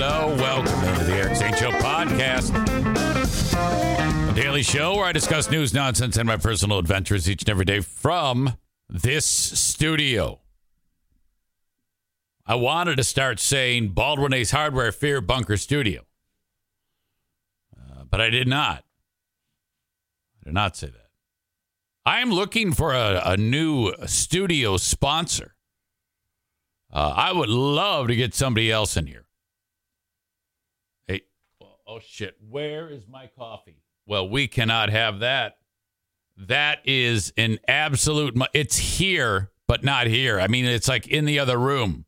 Hello, welcome to the Eric Zane Show podcast. A daily show where I discuss news, nonsense, and my personal adventures each and every day from this studio. I wanted to start saying Baldwin Ace Hardware Fear Bunker Studio, uh, but I did not. I did not say that. I am looking for a, a new studio sponsor. Uh, I would love to get somebody else in here. Oh shit, where is my coffee? Well, we cannot have that. That is an absolute. It's here, but not here. I mean, it's like in the other room.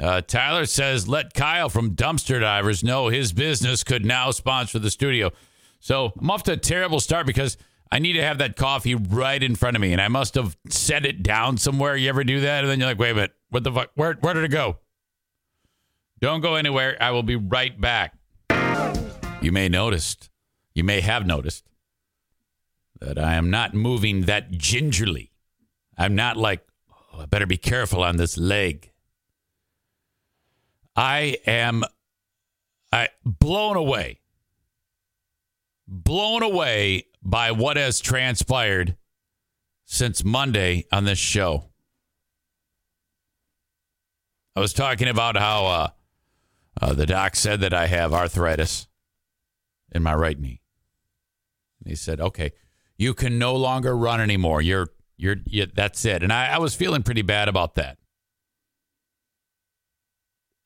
Uh, Tyler says, let Kyle from Dumpster Divers know his business could now sponsor the studio. So I'm off to a terrible start because I need to have that coffee right in front of me, and I must have set it down somewhere. You ever do that? And then you're like, wait a minute, what the fuck? Where, where did it go? Don't go anywhere. I will be right back. You may noticed, you may have noticed that I am not moving that gingerly. I'm not like, oh, I better be careful on this leg. I am I blown away. Blown away by what has transpired since Monday on this show. I was talking about how uh, uh, the doc said that I have arthritis in my right knee. And he said, "Okay, you can no longer run anymore. You're you're you, that's it." And I, I was feeling pretty bad about that.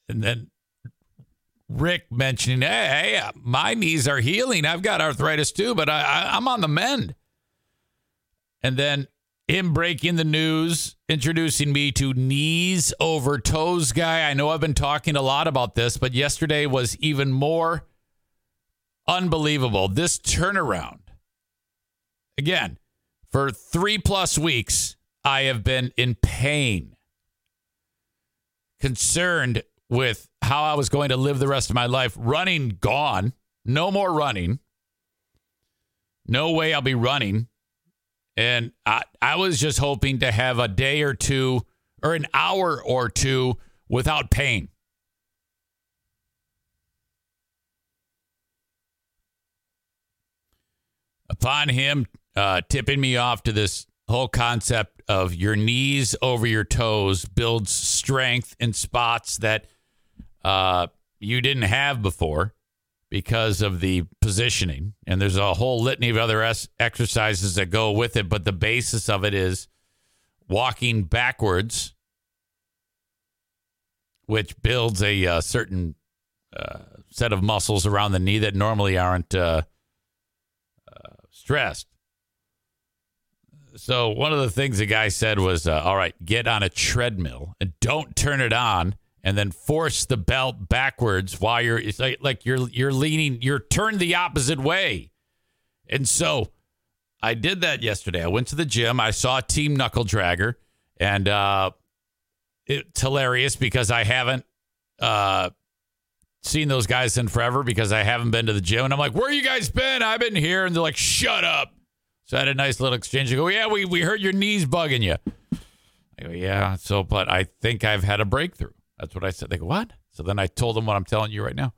And then Rick mentioning, hey, hey, my knees are healing. I've got arthritis too, but I, I, I'm on the mend. And then him breaking the news, introducing me to knees over toes guy. I know I've been talking a lot about this, but yesterday was even more unbelievable. This turnaround. Again, for three plus weeks, I have been in pain, concerned with how I was going to live the rest of my life. Running gone. No more running. No way I'll be running. And I, I was just hoping to have a day or two or an hour or two without pain. Upon him uh, tipping me off to this whole concept of your knees over your toes builds strength in spots that uh, you didn't have before because of the positioning. And there's a whole litany of other es- exercises that go with it, but the basis of it is walking backwards, which builds a uh, certain uh, set of muscles around the knee that normally aren't uh, uh, stressed. So one of the things the guy said was, uh, "All right, get on a treadmill and don't turn it on, and then force the belt backwards while you're it's like like you're you're leaning, you're turned the opposite way." And so I did that yesterday. I went to the gym. I saw Team Knuckle Dragger, and uh, it's hilarious because I haven't uh, seen those guys in forever because I haven't been to the gym. And I'm like, "Where you guys been?" I've been here, and they're like, "Shut up." So I had a nice little exchange. I go, yeah, we, we heard your knees bugging you. I go, yeah. So, but I think I've had a breakthrough. That's what I said. They go, what? So then I told them what I'm telling you right now,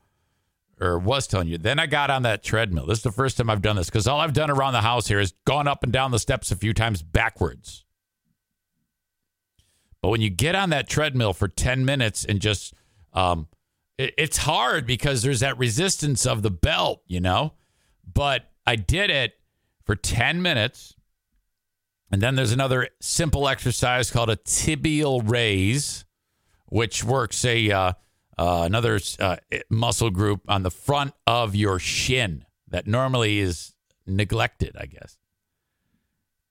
or was telling you. Then I got on that treadmill. This is the first time I've done this because all I've done around the house here is gone up and down the steps a few times backwards. But when you get on that treadmill for 10 minutes and just, um, it, it's hard because there's that resistance of the belt, you know? But I did it for 10 minutes. And then there's another simple exercise called a tibial raise, which works a uh, uh, another uh, muscle group on the front of your shin that normally is neglected, I guess.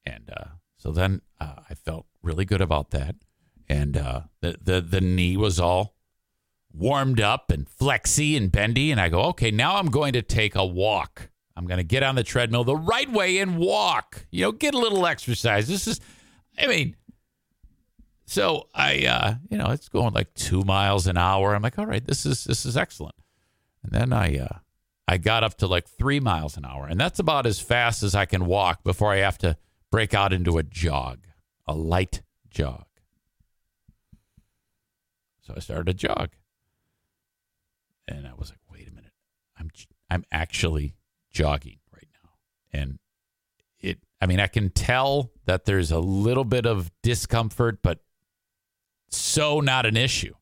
And uh, so then uh, I felt really good about that, and the the the knee was all warmed up and flexy and bendy, and I go, okay, now I'm going to take a walk. I'm going to get on the treadmill the right way and walk. You know, get a little exercise. This is, I mean, so I, uh, you know, it's going like two miles an hour. I'm like, all right, this is this is excellent. And then I, uh, I got up to like three miles an hour, and that's about as fast as I can walk before I have to break out into a jog, a light jog. So I started to jog. And I was like, wait a minute. I'm I'm actually jogging right now. And it I mean, I can tell that there's a little bit of discomfort, but so not an issue.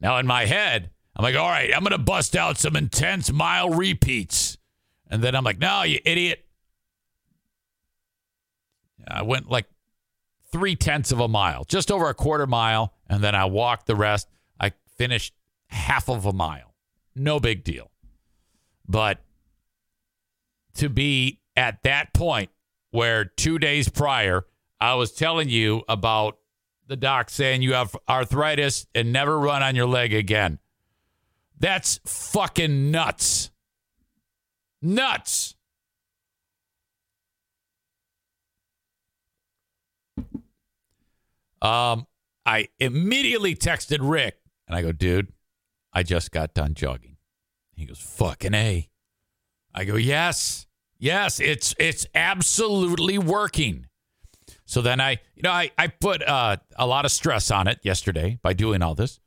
Now in my head, I'm like, all right, I'm gonna bust out some intense mile repeats. And then I'm like, no, you idiot. I went like three tenths of a mile, just over a quarter mile, and then I walked the rest. I finished half of a mile. No big deal. But to be at that point where two days prior, I was telling you about the doc saying you have arthritis and never run on your leg again. That's fucking nuts. Nuts. Um, I immediately texted Rick and I go, dude, I just got done jogging. He goes, fucking A. I go, yes, yes, it's it's absolutely working. So then I, you know, I, I put uh, a lot of stress on it yesterday by doing all this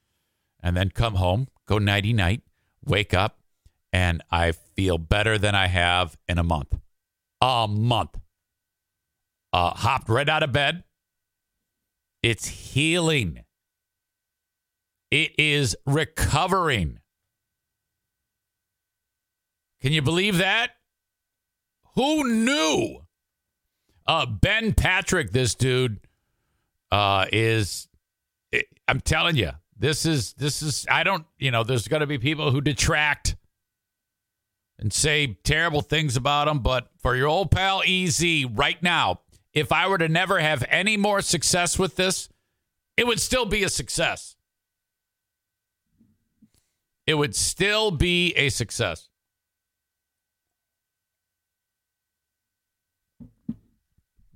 and then come home, go nighty night, wake up, and I feel better than I have in a month. A month. Uh, hopped right out of bed, it's healing. It is recovering. Can you believe that? Who knew? Uh, ben Patrick, this dude, uh, is. I'm telling you, this is this is. I don't. You know, there's going to be people who detract and say terrible things about him, but for your old pal EZ right now, if I were to never have any more success with this, it would still be a success. It would still be a success.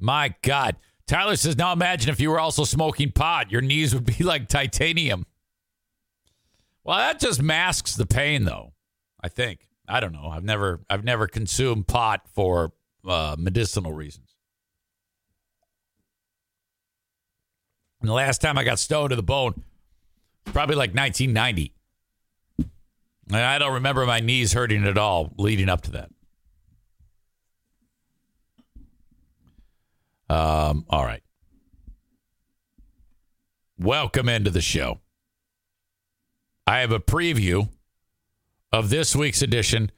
My God. Tyler says, now imagine if you were also smoking pot, your knees would be like titanium. Well, that just masks the pain, though. I think. I don't know. I've never, I've never consumed pot for uh, medicinal reasons. And the last time I got stoned to the bone, probably like 1990. And I don't remember my knees hurting at all leading up to that. Um, all right. Welcome into the show. I have a preview of this week's edition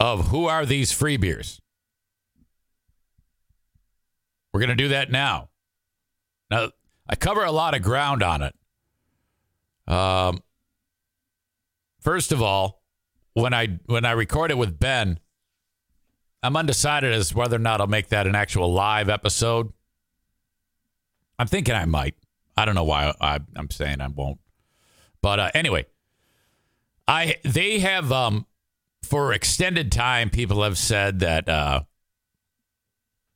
of Who Are These Free Beers? We're going to do that now. Now, I cover a lot of ground on it. Um, first of all, when I when I record it with Ben, I'm undecided as whether or not I'll make that an actual live episode. I'm thinking I might. I don't know why I, am saying I won't. But uh, anyway, I they have um, for extended time. People have said that uh,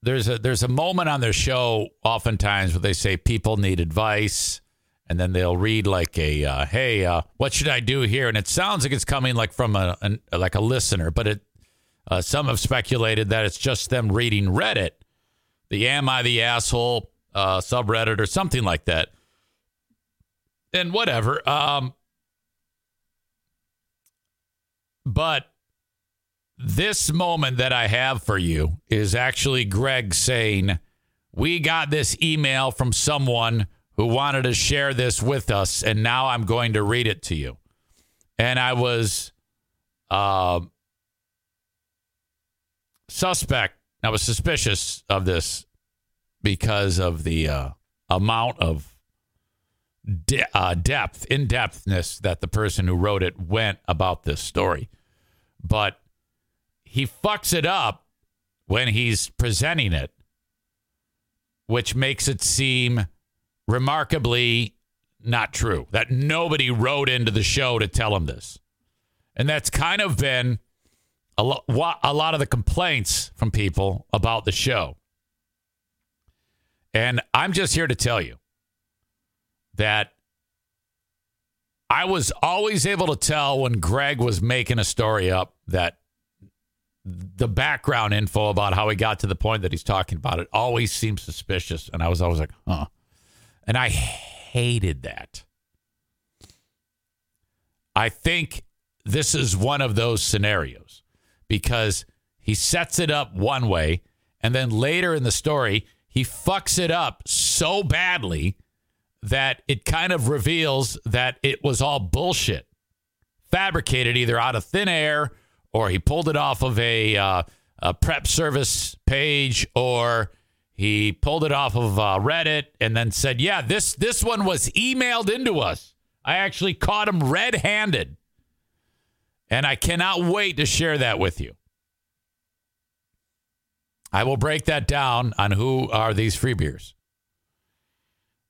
there's a there's a moment on their show oftentimes where they say people need advice and then they'll read like a uh, hey uh, what should i do here and it sounds like it's coming like from a an, like a listener but it uh, some have speculated that it's just them reading reddit the am i the asshole uh, subreddit or something like that and whatever um, but this moment that I have for you is actually Greg saying, We got this email from someone who wanted to share this with us, and now I'm going to read it to you. And I was uh, suspect, I was suspicious of this because of the uh, amount of de- uh, depth, in depthness that the person who wrote it went about this story. But he fucks it up when he's presenting it, which makes it seem remarkably not true. That nobody wrote into the show to tell him this. And that's kind of been a, lo- a lot of the complaints from people about the show. And I'm just here to tell you that I was always able to tell when Greg was making a story up that the background info about how he got to the point that he's talking about it always seemed suspicious. And I was always like, huh. And I hated that. I think this is one of those scenarios because he sets it up one way and then later in the story he fucks it up so badly that it kind of reveals that it was all bullshit fabricated either out of thin air or he pulled it off of a, uh, a prep service page or he pulled it off of uh, Reddit and then said, "Yeah, this this one was emailed into us. I actually caught him red-handed." And I cannot wait to share that with you. I will break that down on who are these free beers.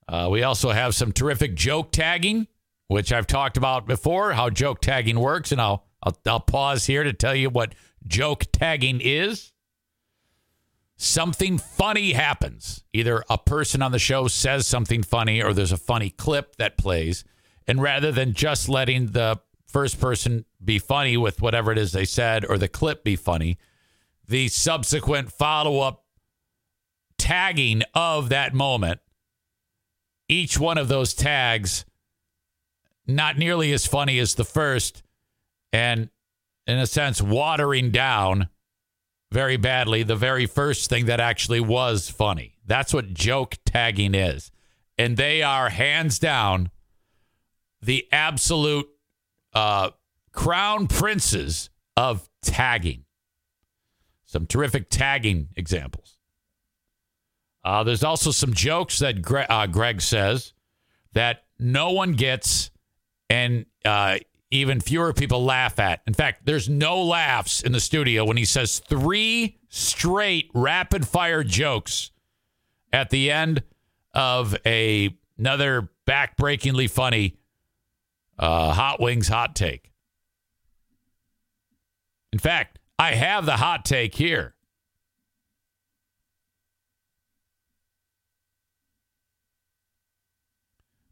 Uh, we also have some terrific joke tagging, which I've talked about before, how joke tagging works, and I'll I'll, I'll pause here to tell you what joke tagging is. Something funny happens. Either a person on the show says something funny, or there's a funny clip that plays, and rather than just letting the first person be funny with whatever it is they said or the clip be funny, the subsequent follow up tagging of that moment, each one of those tags, not nearly as funny as the first, and in a sense, watering down very badly the very first thing that actually was funny. That's what joke tagging is. And they are hands down the absolute uh, crown princes of tagging. Some terrific tagging examples. Uh, there's also some jokes that Gre- uh, Greg says that no one gets, and uh, even fewer people laugh at. In fact, there's no laughs in the studio when he says three straight rapid fire jokes at the end of a another backbreakingly funny uh, hot wings hot take. In fact, I have the hot take here.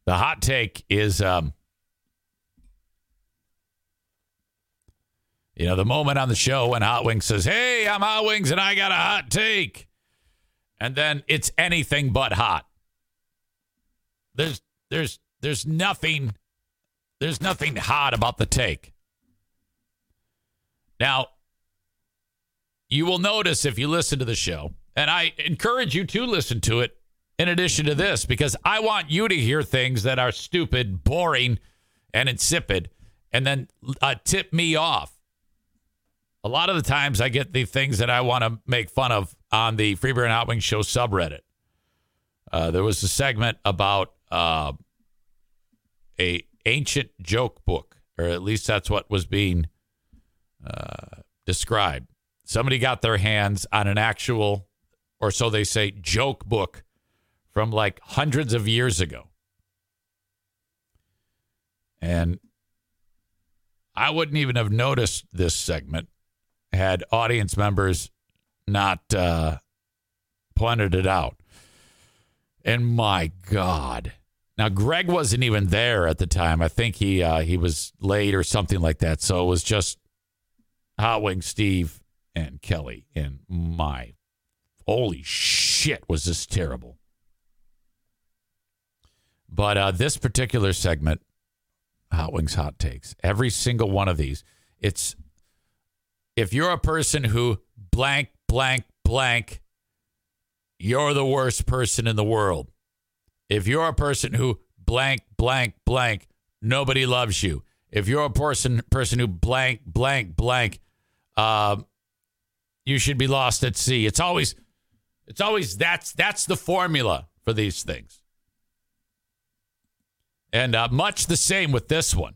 The hot take is, um, you know, the moment on the show when Hot Wings says, Hey, I'm Hot Wings and I got a hot take. And then it's anything but hot. There's, there's, there's nothing there's nothing hot about the take. Now, you will notice if you listen to the show, and I encourage you to listen to it in addition to this, because I want you to hear things that are stupid, boring, and insipid, and then uh, tip me off. A lot of the times I get the things that I want to make fun of on the Freebeer and Hot Show subreddit. Uh, there was a segment about uh, a ancient joke book, or at least that's what was being described. Somebody got their hands on an actual, or so they say, joke book from like hundreds of years ago. And I wouldn't even have noticed this segment had audience members not uh, pointed it out. And my God, now, Greg wasn't even there at the time. I think he uh, he was late or something like that. So it was just Hot Wing Steve and Kelly. And my holy shit, was this terrible. But uh, this particular segment, Hot Wings Hot Takes, every single one of these, it's if you're a person who blank, blank, blank, you're the worst person in the world. If you're a person who blank, blank, blank, nobody loves you. If you're a person person who blank, blank, blank, uh, you should be lost at sea. It's always, it's always that's that's the formula for these things. And uh, much the same with this one.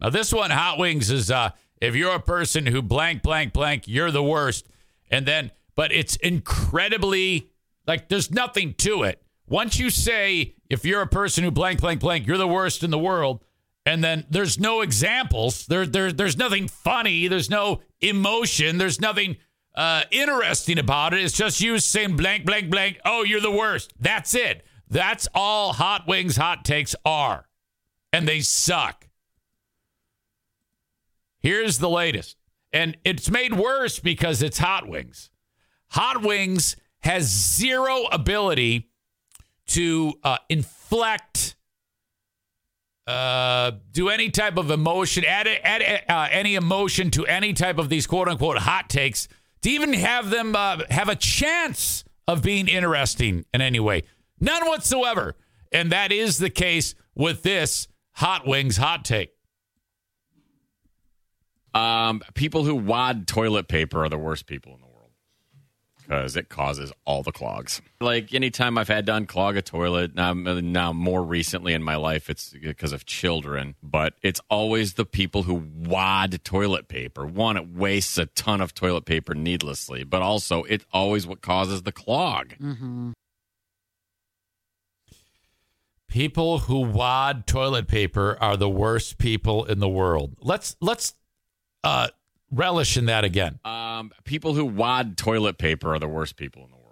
Now, this one, Hot Wings, is uh, if you're a person who blank, blank, blank, you're the worst. And then, but it's incredibly like there's nothing to it. Once you say if you're a person who blank blank blank, you're the worst in the world, and then there's no examples. There, there there's nothing funny. There's no emotion. There's nothing uh, interesting about it. It's just you saying blank blank blank. Oh, you're the worst. That's it. That's all Hot Wings hot takes are, and they suck. Here's the latest, and it's made worse because it's Hot Wings. Hot Wings has zero ability to uh, inflect, uh, do any type of emotion, add, add uh, any emotion to any type of these quote unquote hot takes to even have them uh, have a chance of being interesting in any way. None whatsoever. And that is the case with this Hot Wings hot take. Um, people who wad toilet paper are the worst people in because it causes all the clogs. Like anytime I've had to unclog a toilet, now, now more recently in my life, it's because of children, but it's always the people who wad toilet paper. One, it wastes a ton of toilet paper needlessly, but also it's always what causes the clog. Mm-hmm. People who wad toilet paper are the worst people in the world. Let's let's uh, relish in that again. Um, people who wad toilet paper are the worst people in the world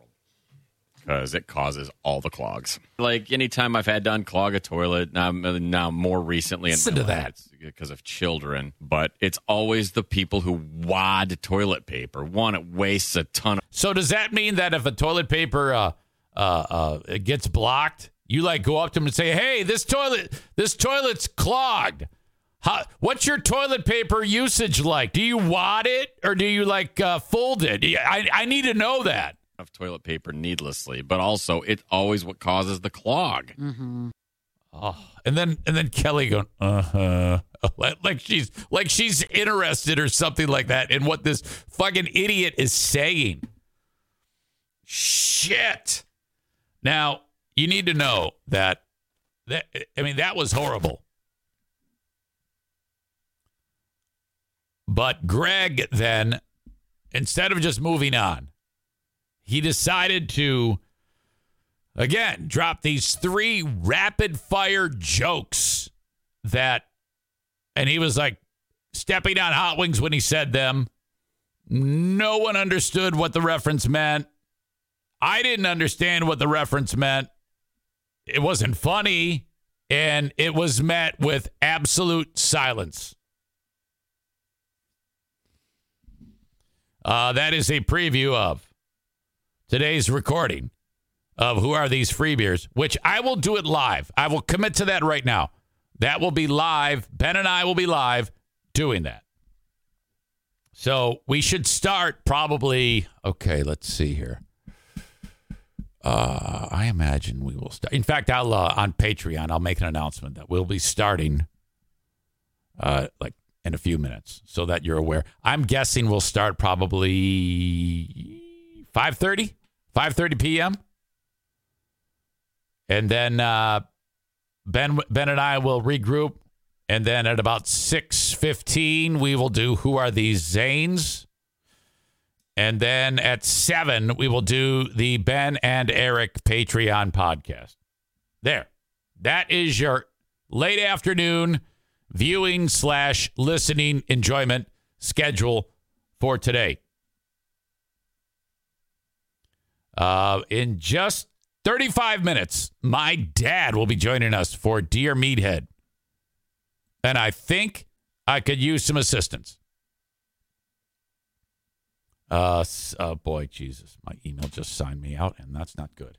because it causes all the clogs. Like anytime I've had to unclog a toilet, now, now more recently, listen to that because of children, but it's always the people who wad toilet paper. One, it wastes a ton. of So does that mean that if a toilet paper uh, uh, uh, gets blocked, you like go up to them and say, "Hey, this toilet, this toilet's clogged." How, what's your toilet paper usage like? Do you wad it or do you like uh, fold it? I, I need to know that. Of toilet paper needlessly, but also it's always what causes the clog. Mm-hmm. Oh, and then and then Kelly going, uh huh, like she's like she's interested or something like that in what this fucking idiot is saying. Shit. Now you need to know that that I mean that was horrible. But Greg then, instead of just moving on, he decided to, again, drop these three rapid fire jokes that, and he was like stepping on hot wings when he said them. No one understood what the reference meant. I didn't understand what the reference meant. It wasn't funny, and it was met with absolute silence. Uh, that is a preview of today's recording of Who Are These Free Beers, which I will do it live. I will commit to that right now. That will be live. Ben and I will be live doing that. So we should start probably. Okay, let's see here. Uh, I imagine we will start. In fact, I'll uh, on Patreon. I'll make an announcement that we'll be starting, uh, like in a few minutes so that you're aware. I'm guessing we'll start probably 5:30, 5:30 p.m. And then uh, Ben Ben and I will regroup and then at about 6:15 we will do who are these Zanes? And then at 7 we will do the Ben and Eric Patreon podcast. There. That is your late afternoon viewing slash listening enjoyment schedule for today. Uh, in just 35 minutes, my dad will be joining us for Dear Meathead. And I think I could use some assistance. Uh, oh boy, Jesus, my email just signed me out, and that's not good.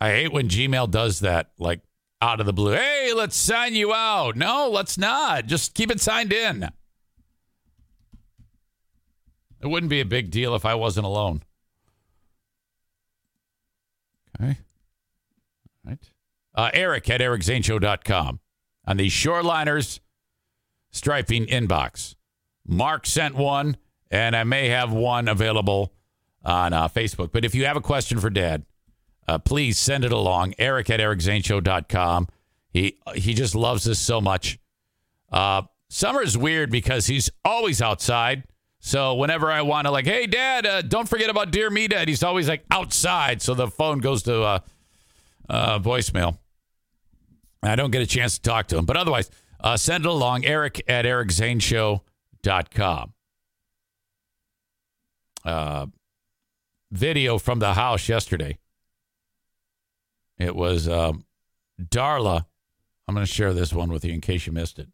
I hate when Gmail does that, like out of the blue. Hey, let's sign you out. No, let's not. Just keep it signed in. It wouldn't be a big deal if I wasn't alone. Okay. All right. Uh, Eric at ericzaneshow.com on the Shoreliners striping inbox. Mark sent one, and I may have one available on uh, Facebook. But if you have a question for Dad, uh, please send it along. Eric at ericzaneshow.com. He he just loves this so much. Uh, summer's weird because he's always outside. So whenever I want to, like, hey, Dad, uh, don't forget about Dear Meathead, he's always like outside. So the phone goes to uh, uh, voicemail. I don't get a chance to talk to him. But otherwise, uh, send it along. Eric at ericzaneshow.com. Uh, video from the house yesterday. It was um, Darla. I'm going to share this one with you in case you missed it.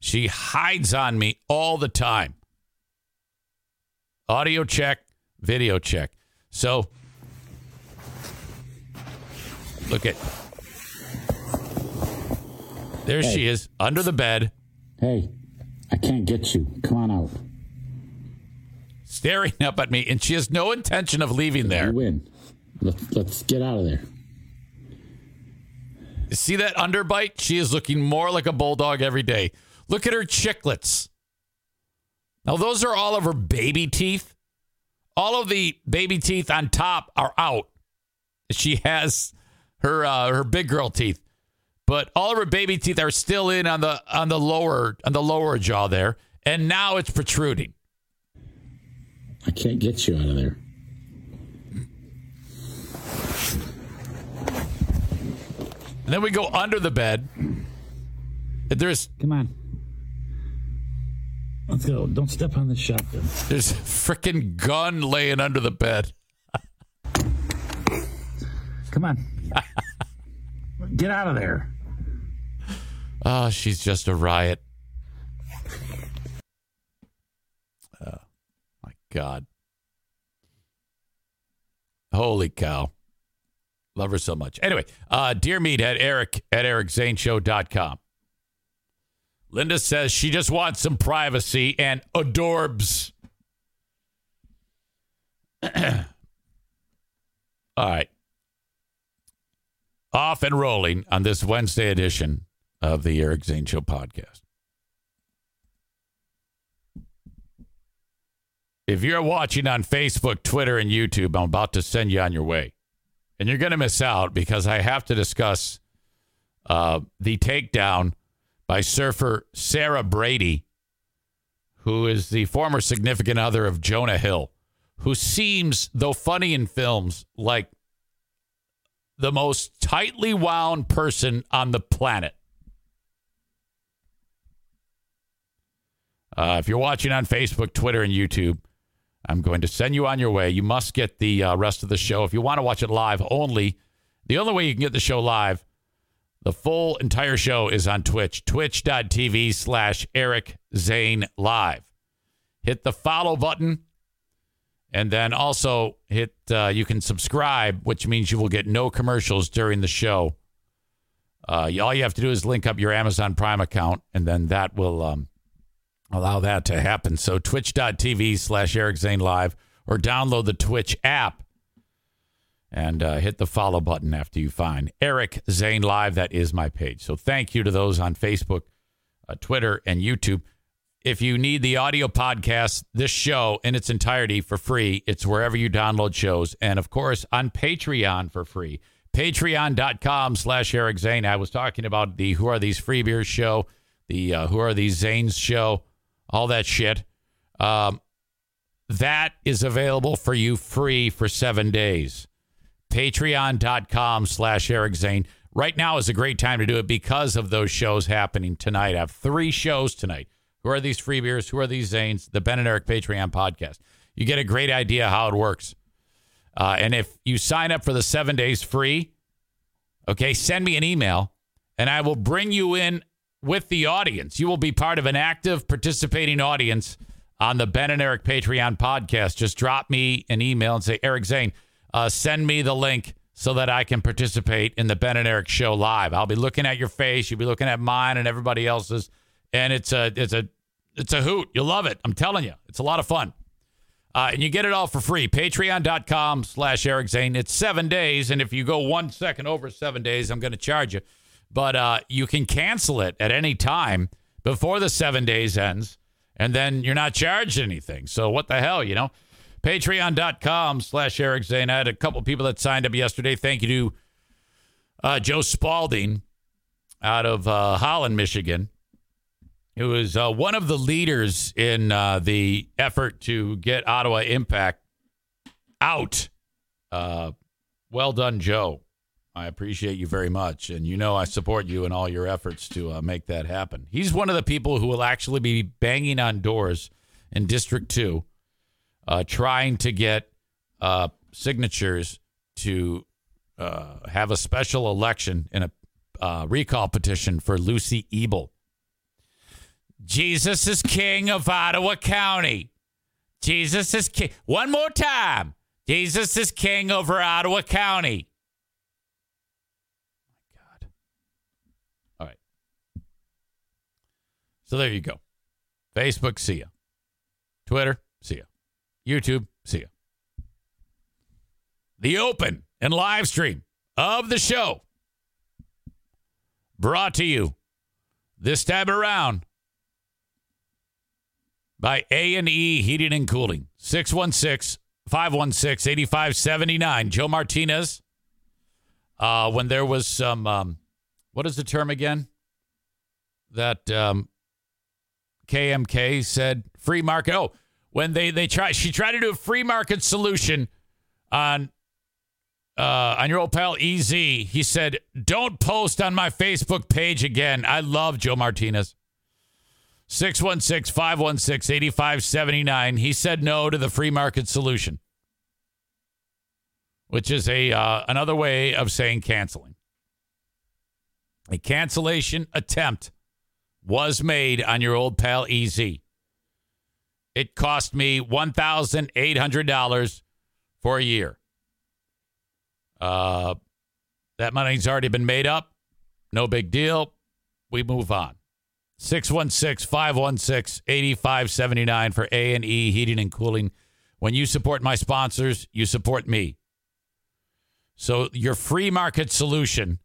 She hides on me all the time. Audio check, video check. So look at there she is under the bed, Hey, I can't get you. Come on out. Staring up at me, and she has no intention of leaving You there. win. Let's let's get out of there. See that underbite? She is looking more like a bulldog every day. Look at her chiclets. Now, those are all of her baby teeth. All of the baby teeth on top are out. She has her uh, her big girl teeth, but all of her baby teeth are still in on the on the lower on the lower jaw there, and now it's protruding. I can't get you out of there. And then we go under the bed. And there's Come on. Let's go. Don't step on the shotgun. there's a freaking gun laying under the bed. Come on. get out of there. Oh, she's just a riot. Oh, my God. Holy cow. Love her so much. Anyway, uh, dear Meathead Eric at ericzaneshow.com. Linda says she just wants some privacy and adorbs. All right. Off and rolling on this Wednesday edition of the Eric Zane Show podcast. If you're watching on Facebook, Twitter, and YouTube, I'm about to send you on your way. And you're going to miss out because I have to discuss uh, the takedown by surfer Sarah Brady, who is the former significant other of Jonah Hill, who seems, though funny in films, like the most tightly wound person on the planet. Uh, if you're watching on Facebook, Twitter, and YouTube, I'm going to send you on your way. You must get the uh, rest of the show. If you want to watch it live only, the only way you can get the show live, the full entire show is on Twitch, twitch.tv slash Eric Zane Live. Hit the follow button and then also hit, uh, you can subscribe, which means you will get no commercials during the show. Uh, all you have to do is link up your Amazon Prime account, and then that will um, allow that to happen. So twitch.tv slash Eric Zane Live or download the Twitch app and uh, hit the follow button after you find Eric Zane Live. That is my page. So thank you to those on Facebook, uh, Twitter, and YouTube. If you need the audio podcast, this show in its entirety for free, it's wherever you download shows. And of course, on Patreon for free. Patreon.com slash Eric Zane. I was talking about the Who Are These Free Beers show, the uh, Who Are These Zanes show, all that shit. Um, that is available for you free for seven days. Patreon.com slash Eric Zane. Right now is a great time to do it because of those shows happening tonight. I have three shows tonight. Who are these free beers? Who are these Zanes? The Ben and Eric Patreon podcast. You get a great idea how it works. Uh, and if you sign up for the seven days free, okay, send me an email and I will bring you in with the audience. You will be part of an active participating audience on the Ben and Eric Patreon podcast. Just drop me an email and say, Eric Zane, uh, send me the link so that I can participate in the Ben and Eric show live. I'll be looking at your face. You'll be looking at mine and everybody else's. And it's a, it's a, it's a hoot. You'll love it. I'm telling you, it's a lot of fun. Uh, and you get it all for free. Patreon.com slash Eric Zane. It's seven days. And if you go one second over seven days, I'm going to charge you. But uh, you can cancel it at any time before the seven days ends. And then you're not charged anything. So what the hell, you know? Patreon.com slash Eric Zane. I had a couple people that signed up yesterday. Thank you to uh, Joe Spalding out of uh, Holland, Michigan who is uh, one of the leaders in uh, the effort to get Ottawa Impact out. Uh, well done, Joe. I appreciate you very much. And you know I support you in all your efforts to uh, make that happen. He's one of the people who will actually be banging on doors in District 2, uh, trying to get uh, signatures to have a special election in a recall petition for Lucy Ebel. Jesus is king of Ottawa County. Jesus is king. One more time. Jesus is king over Ottawa County. God. All right. So there you go. Facebook, see ya. Twitter, see ya. YouTube, see ya. The open and live stream of the show brought to you this time around by A&E Heating and Cooling. 616-516-8579. Joe Martinez. Uh, when there was some, um, what is the term again? That um, KMK said free market. Oh, when they they try, she tried to do a free market solution on uh, on your old pal EZ. He said, "Don't post on my Facebook page again." I love Joe Martinez. 616 516 8579. He said no to the free market solution, which is a uh, another way of saying canceling. A cancellation attempt was made on your old pal EZ. It cost me $1,800 for a year. Uh, that money's already been made up. No big deal. We move on. 616 516 8579 for A&E Heating and Cooling. When you support my sponsors, you support me. So your free market solution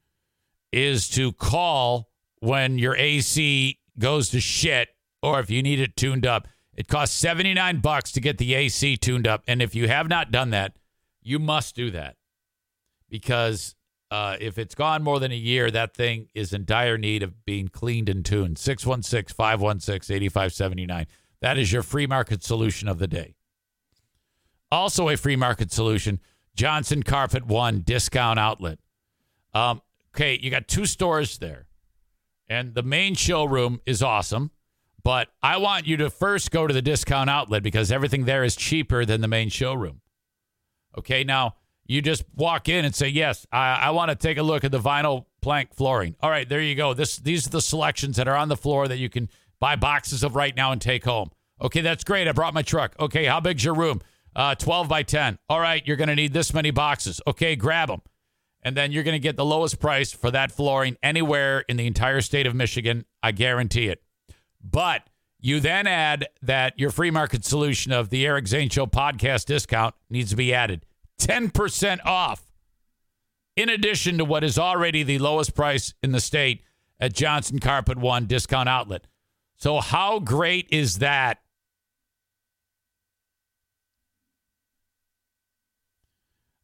is to call when your AC goes to shit or if you need it tuned up. It costs 79 bucks to get the AC tuned up and if you have not done that, you must do that. Because uh, if it's gone more than a year, that thing is in dire need of being cleaned and tuned. 616 516 8579. That is your free market solution of the day. Also, a free market solution Johnson Carpet One Discount Outlet. Um, okay, you got two stores there, and the main showroom is awesome. But I want you to first go to the discount outlet because everything there is cheaper than the main showroom. Okay, now you just walk in and say, "Yes, I, I want to take a look at the vinyl plank flooring." All right, there you go. This these are the selections that are on the floor that you can buy boxes of right now and take home. Okay, that's great. I brought my truck. Okay, how big's your room? Uh, 12 by 10. All right, you're going to need this many boxes. Okay, grab them. And then you're going to get the lowest price for that flooring anywhere in the entire state of Michigan. I guarantee it. But you then add that your free market solution of the Eric Zane Show podcast discount needs to be added 10% off, in addition to what is already the lowest price in the state at Johnson Carpet One discount outlet. So, how great is that?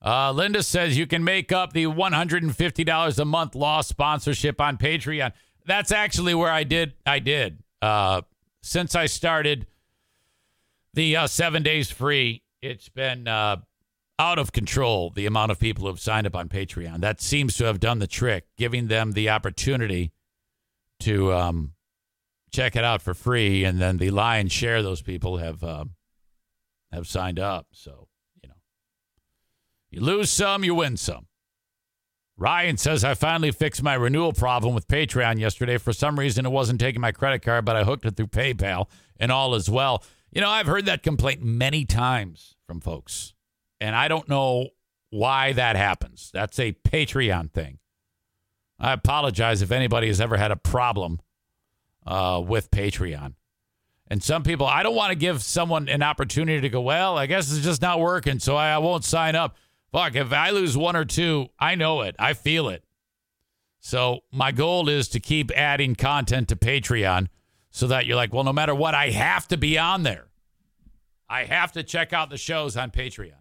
Uh, Linda says you can make up the $150 a month lost sponsorship on Patreon. That's actually where I did. I did. Uh, since I started the uh, seven days free, it's been uh, out of control the amount of people who have signed up on Patreon. That seems to have done the trick, giving them the opportunity to um, check it out for free, and then the lion's share of those people have uh, have signed up. So you lose some, you win some. Ryan says I finally fixed my renewal problem with Patreon yesterday. For some reason, it wasn't taking my credit card, but I hooked it through PayPal, and all is well. You know, I've heard that complaint many times from folks, and I don't know why that happens. That's a Patreon thing. I apologize if anybody has ever had a problem uh, with Patreon. And some people, I don't want to give someone an opportunity to go, well, I guess it's just not working, so I, I won't sign up. Fuck, if I lose one or two, I know it. I feel it. So my goal is to keep adding content to Patreon so that you're like, well, no matter what, I have to be on there. I have to check out the shows on Patreon.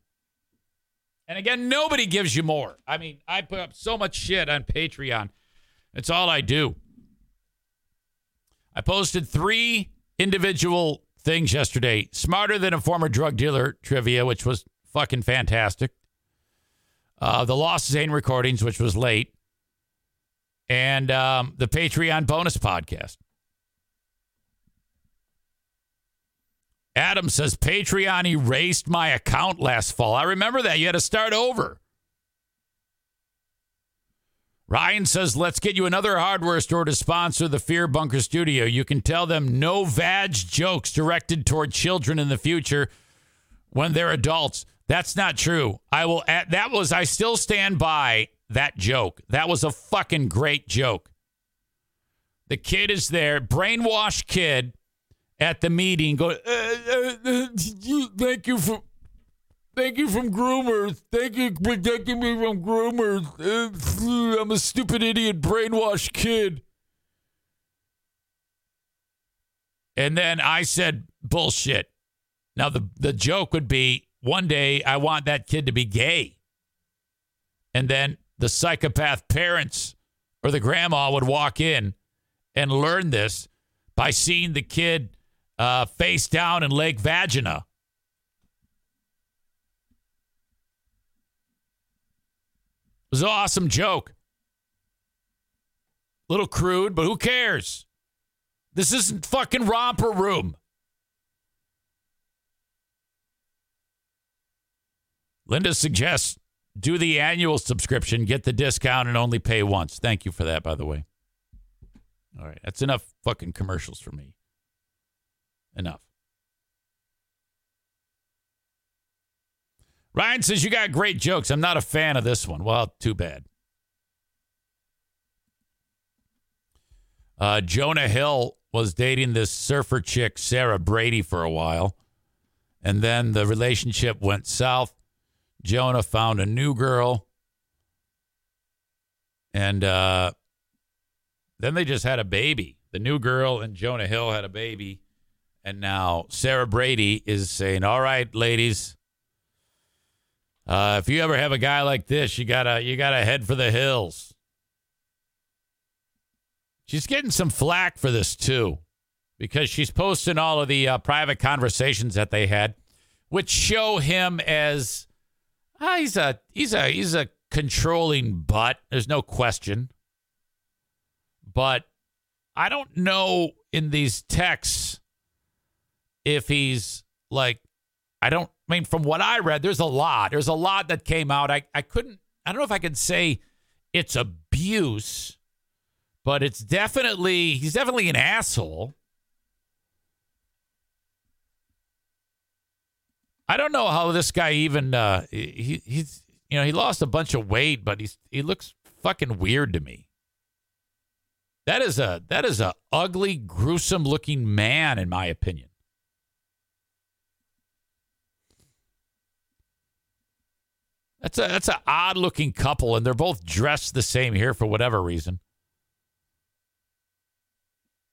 And again, nobody gives you more. I mean, I put up so much shit on Patreon. It's all I do. I posted three individual things yesterday. Smarter than a former drug dealer trivia, which was fucking fantastic. Uh, the Lost Zane recordings, which was late, and um, the Patreon bonus podcast. Adam says Patreon erased my account last fall. I remember that. You had to start over. Ryan says, let's get you another hardware store to sponsor the Fear Bunker Studio. You can tell them no vag jokes directed toward children in the future when they're adults. That's not true. I will add, that was, I still stand by that joke. That was a fucking great joke. The kid is there, brainwashed kid at the meeting, going, uh, uh, uh, thank you for Thank you from groomers. Thank you for protecting me from groomers. I'm a stupid idiot, brainwashed kid. And then I said, bullshit. Now, the, the joke would be one day I want that kid to be gay. And then the psychopath parents or the grandma would walk in and learn this by seeing the kid uh, face down in Lake Vagina. It was an awesome joke. Little crude, but who cares? This isn't fucking romper room. Linda suggests do the annual subscription, get the discount, and only pay once. Thank you for that, by the way. All right, that's enough fucking commercials for me. Enough. Ryan says, You got great jokes. I'm not a fan of this one. Well, too bad. Uh, Jonah Hill was dating this surfer chick, Sarah Brady, for a while. And then the relationship went south. Jonah found a new girl. And uh, then they just had a baby. The new girl and Jonah Hill had a baby. And now Sarah Brady is saying, All right, ladies, uh, if you ever have a guy like this, you gotta you gotta head for the hills. She's getting some flack for this too, because she's posting all of the uh, private conversations that they had, which show him as uh, he's a he's a he's a controlling butt. There's no question. But I don't know in these texts if he's like I don't I mean, from what I read, there's a lot. There's a lot that came out. I, I couldn't, I don't know if I could say it's abuse, but it's definitely, he's definitely an asshole. I don't know how this guy even, uh, he, he's, you know, he lost a bunch of weight, but he's, he looks fucking weird to me. That is a, that is a ugly, gruesome looking man, in my opinion. That's a that's an odd looking couple, and they're both dressed the same here for whatever reason.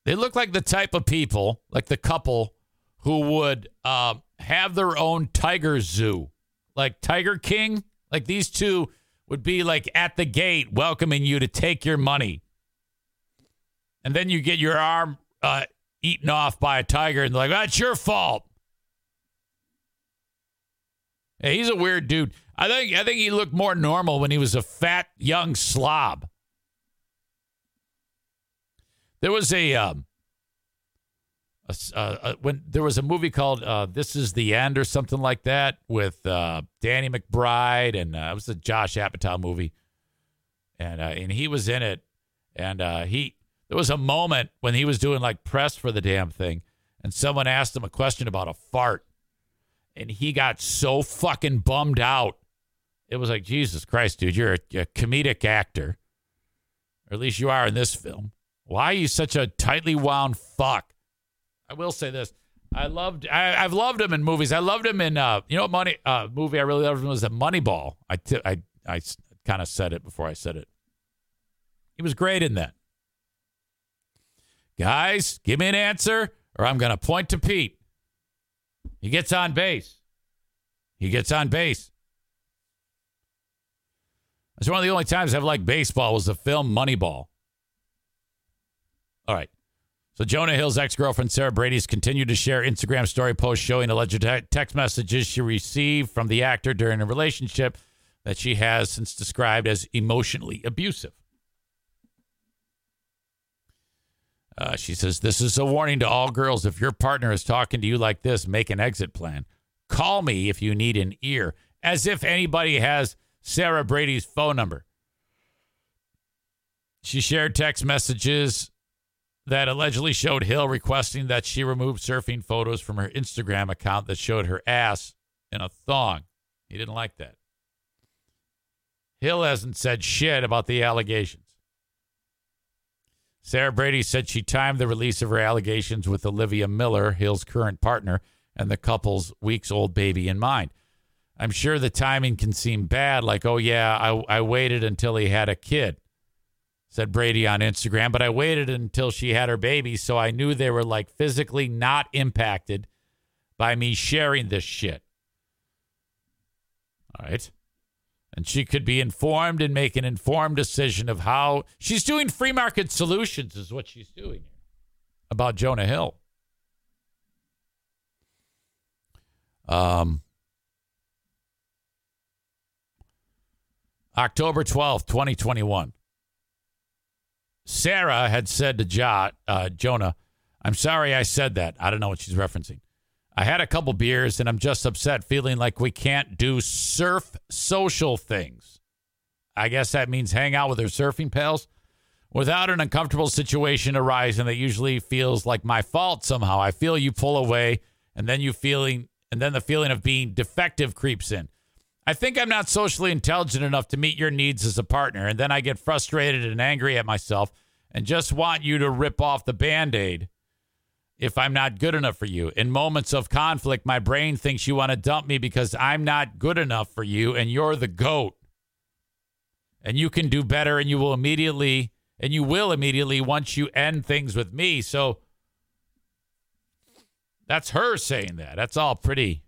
They look like the type of people, like the couple, who would uh, have their own tiger zoo, like Tiger King. Like these two would be like at the gate welcoming you to take your money, and then you get your arm uh, eaten off by a tiger, and like, "That's your fault." Hey, he's a weird dude. I think I think he looked more normal when he was a fat young slob. There was a, um, uh, a when there was a movie called uh, "This Is the End" or something like that with uh, Danny McBride, and uh, it was a Josh Apatow movie, and uh, and he was in it, and uh, he there was a moment when he was doing like press for the damn thing, and someone asked him a question about a fart, and he got so fucking bummed out it was like, Jesus Christ, dude, you're a, a comedic actor. Or at least you are in this film. Why are you such a tightly wound fuck? I will say this. I loved I, have loved him in movies. I loved him in uh you know what money uh movie I really loved him was the Moneyball. I t- I I kind of said it before I said it. He was great in that. Guys, give me an answer or I'm going to point to Pete. He gets on base. He gets on base. It's one of the only times I've liked baseball was the film Moneyball. All right. So Jonah Hill's ex-girlfriend Sarah Brady's continued to share Instagram story posts showing alleged text messages she received from the actor during a relationship that she has since described as emotionally abusive. Uh, she says, This is a warning to all girls. If your partner is talking to you like this, make an exit plan. Call me if you need an ear. As if anybody has Sarah Brady's phone number. She shared text messages that allegedly showed Hill requesting that she remove surfing photos from her Instagram account that showed her ass in a thong. He didn't like that. Hill hasn't said shit about the allegations. Sarah Brady said she timed the release of her allegations with Olivia Miller, Hill's current partner, and the couple's weeks old baby in mind. I'm sure the timing can seem bad, like, oh, yeah, I, I waited until he had a kid, said Brady on Instagram, but I waited until she had her baby, so I knew they were like physically not impacted by me sharing this shit. All right and she could be informed and make an informed decision of how she's doing free market solutions is what she's doing about Jonah Hill. Um, October 12th, 2021. Sarah had said to jo- uh, Jonah, I'm sorry I said that. I don't know what she's referencing. I had a couple beers and I'm just upset feeling like we can't do surf social things. I guess that means hang out with her surfing pals without an uncomfortable situation arising that usually feels like my fault somehow. I feel you pull away and then you feeling and then the feeling of being defective creeps in. I think I'm not socially intelligent enough to meet your needs as a partner and then I get frustrated and angry at myself and just want you to rip off the band-aid if I'm not good enough for you. In moments of conflict, my brain thinks you want to dump me because I'm not good enough for you and you're the goat. And you can do better and you will immediately and you will immediately once you end things with me. So that's her saying that. That's all pretty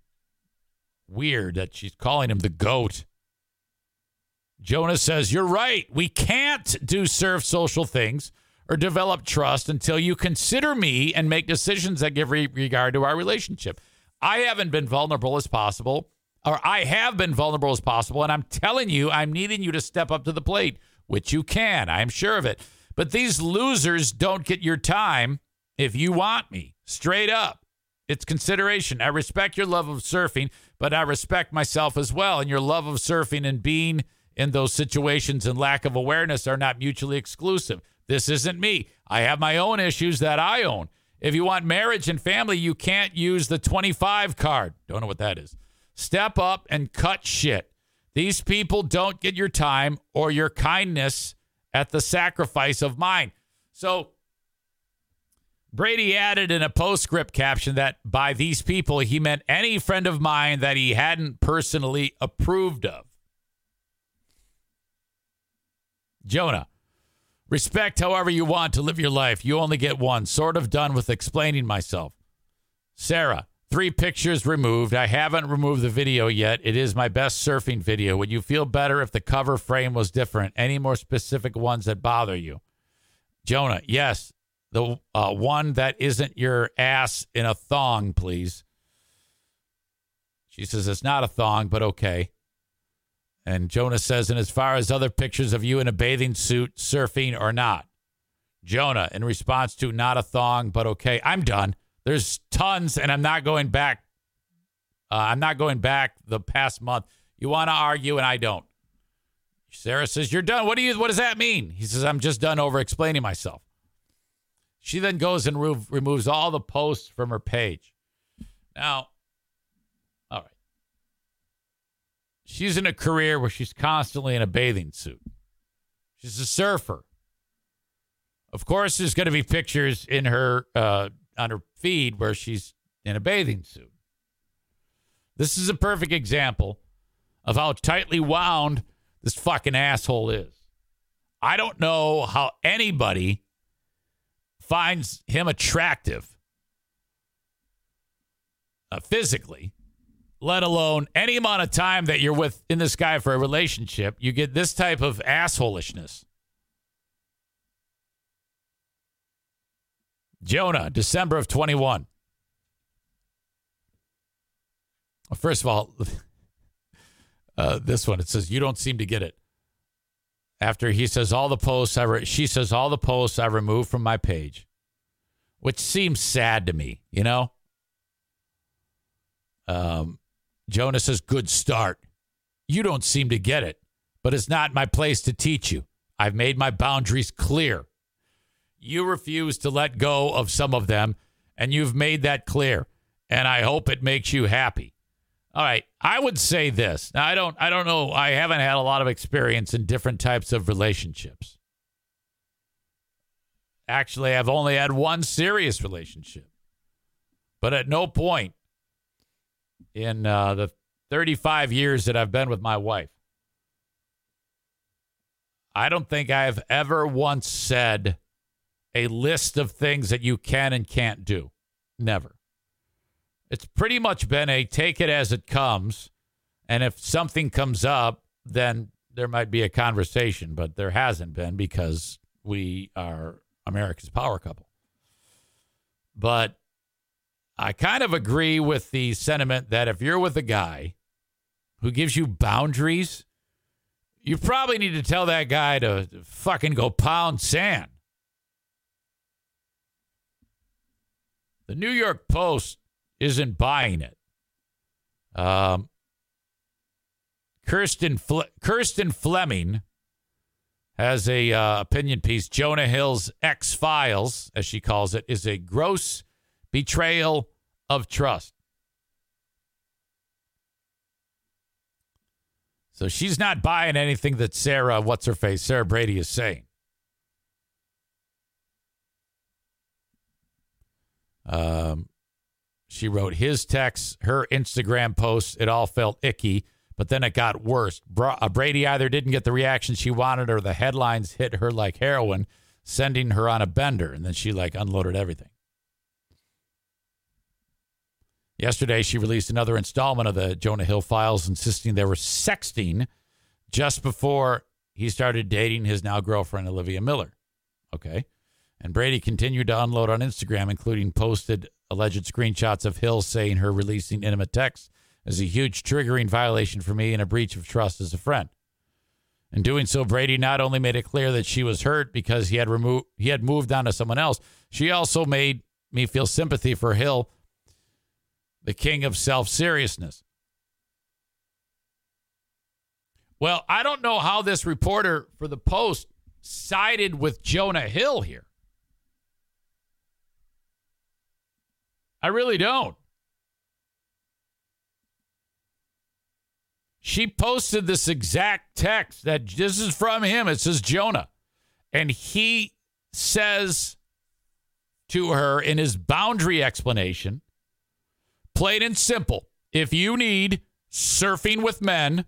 weird that she's calling him the goat. Jonah says, You're right. We can't do surf social things or develop trust until you consider me and make decisions that give re- regard to our relationship. I haven't been vulnerable as possible, or I have been vulnerable as possible, and I'm telling you, I'm needing you to step up to the plate, which you can. I'm sure of it. But these losers don't get your time if you want me. Straight up. It's consideration. I respect your love of surfing, but I respect myself as well. And your love of surfing and being in those situations and lack of awareness are not mutually exclusive. This isn't me. I have my own issues that I own. If you want marriage and family, you can't use the 25 card. Don't know what that is. Step up and cut shit. These people don't get your time or your kindness at the sacrifice of mine. So Brady added in a postscript caption that by these people, he meant any friend of mine that he hadn't personally approved of. Jonah, Respect however you want to live your life. You only get one. Sort of done with explaining myself. Sarah, three pictures removed. I haven't removed the video yet. It is my best surfing video. Would you feel better if the cover frame was different? Any more specific ones that bother you? Jonah, yes. The uh, one that isn't your ass in a thong, please. She says it's not a thong, but okay. And Jonah says, and as far as other pictures of you in a bathing suit surfing or not, Jonah, in response to not a thong, but okay, I'm done. There's tons, and I'm not going back. Uh, I'm not going back the past month. You want to argue, and I don't. Sarah says, You're done. What do you what does that mean? He says, I'm just done over explaining myself. She then goes and re- removes all the posts from her page. Now, all right. She's in a career where she's constantly in a bathing suit. She's a surfer. Of course, there's going to be pictures in her uh, on her feed where she's in a bathing suit. This is a perfect example of how tightly wound this fucking asshole is. I don't know how anybody finds him attractive uh, physically let alone any amount of time that you're with in this guy for a relationship, you get this type of assholishness. Jonah, December of 21. Well, first of all, uh, this one, it says, You don't seem to get it. After he says, All the posts I, re- she says, All the posts I removed from my page, which seems sad to me, you know? Um, Jonah says, good start. You don't seem to get it, but it's not my place to teach you. I've made my boundaries clear. You refuse to let go of some of them, and you've made that clear. And I hope it makes you happy. All right, I would say this. Now I don't I don't know, I haven't had a lot of experience in different types of relationships. Actually, I've only had one serious relationship. But at no point in uh, the 35 years that I've been with my wife, I don't think I've ever once said a list of things that you can and can't do. Never. It's pretty much been a take it as it comes. And if something comes up, then there might be a conversation, but there hasn't been because we are America's power couple. But I kind of agree with the sentiment that if you're with a guy who gives you boundaries, you probably need to tell that guy to fucking go pound sand. The New York Post isn't buying it. Um, Kirsten Fle- Kirsten Fleming has a uh, opinion piece. Jonah Hill's X Files, as she calls it, is a gross betrayal of trust. So she's not buying anything that Sarah, what's her face, Sarah Brady is saying. Um, she wrote his text, her Instagram posts. It all felt icky, but then it got worse. Uh, Brady either didn't get the reaction she wanted, or the headlines hit her like heroin, sending her on a bender, and then she like unloaded everything. Yesterday, she released another installment of the Jonah Hill files, insisting they were sexting just before he started dating his now girlfriend, Olivia Miller. Okay. And Brady continued to unload on Instagram, including posted alleged screenshots of Hill saying her releasing intimate texts is a huge triggering violation for me and a breach of trust as a friend. In doing so, Brady not only made it clear that she was hurt because he had removed he had moved on to someone else, she also made me feel sympathy for Hill the king of self seriousness. Well, I don't know how this reporter for the Post sided with Jonah Hill here. I really don't. She posted this exact text that this is from him. It says Jonah. And he says to her in his boundary explanation Plain and simple. If you need surfing with men,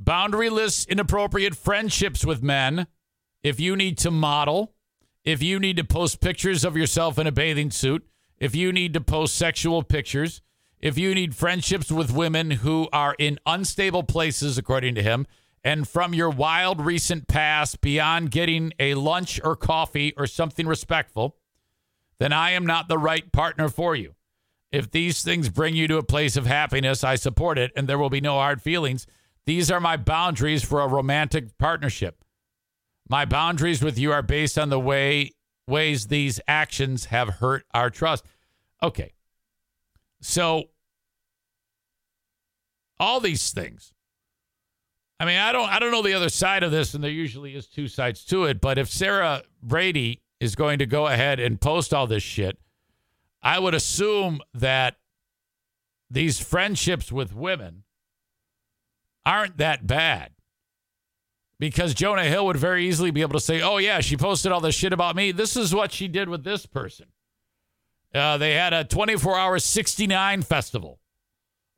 boundaryless, inappropriate friendships with men, if you need to model, if you need to post pictures of yourself in a bathing suit, if you need to post sexual pictures, if you need friendships with women who are in unstable places, according to him, and from your wild recent past beyond getting a lunch or coffee or something respectful, then I am not the right partner for you. If these things bring you to a place of happiness, I support it, and there will be no hard feelings. These are my boundaries for a romantic partnership. My boundaries with you are based on the way ways these actions have hurt our trust. Okay. So all these things. I mean, I don't I don't know the other side of this and there usually is two sides to it, but if Sarah Brady is going to go ahead and post all this shit, I would assume that these friendships with women aren't that bad. Because Jonah Hill would very easily be able to say, oh, yeah, she posted all this shit about me. This is what she did with this person. Uh, they had a 24 hour 69 festival.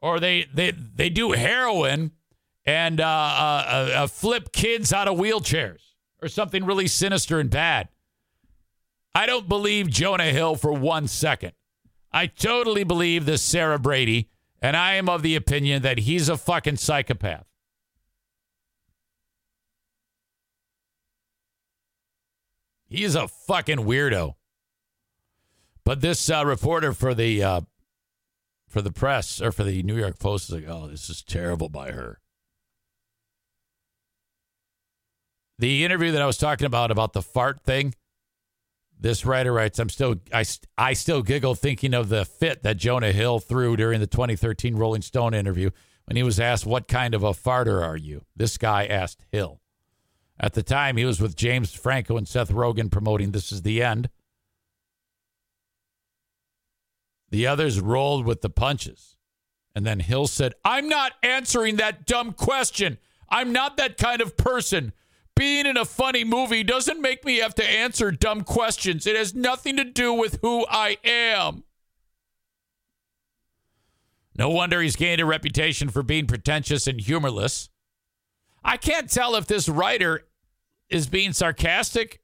Or they, they, they do heroin and uh, uh, uh flip kids out of wheelchairs or something really sinister and bad. I don't believe Jonah Hill for one second. I totally believe this Sarah Brady, and I am of the opinion that he's a fucking psychopath. He's a fucking weirdo. But this uh, reporter for the uh, for the press or for the New York Post is like, "Oh, this is terrible by her." The interview that I was talking about about the fart thing, this writer writes, I'm still I, I still giggle thinking of the fit that Jonah Hill threw during the 2013 Rolling Stone interview when he was asked what kind of a farter are you? This guy asked Hill. At the time, he was with James Franco and Seth Rogen promoting This Is the End. The others rolled with the punches. And then Hill said, I'm not answering that dumb question. I'm not that kind of person. Being in a funny movie doesn't make me have to answer dumb questions. It has nothing to do with who I am. No wonder he's gained a reputation for being pretentious and humorless. I can't tell if this writer is being sarcastic.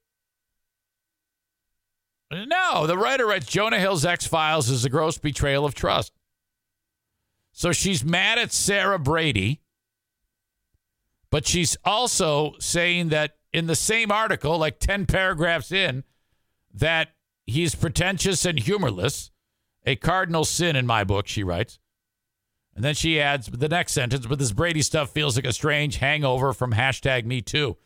No, the writer writes Jonah Hill's X Files is a gross betrayal of trust. So she's mad at Sarah Brady, but she's also saying that in the same article, like 10 paragraphs in, that he's pretentious and humorless, a cardinal sin in my book, she writes. And then she adds the next sentence, but this Brady stuff feels like a strange hangover from hashtag me too,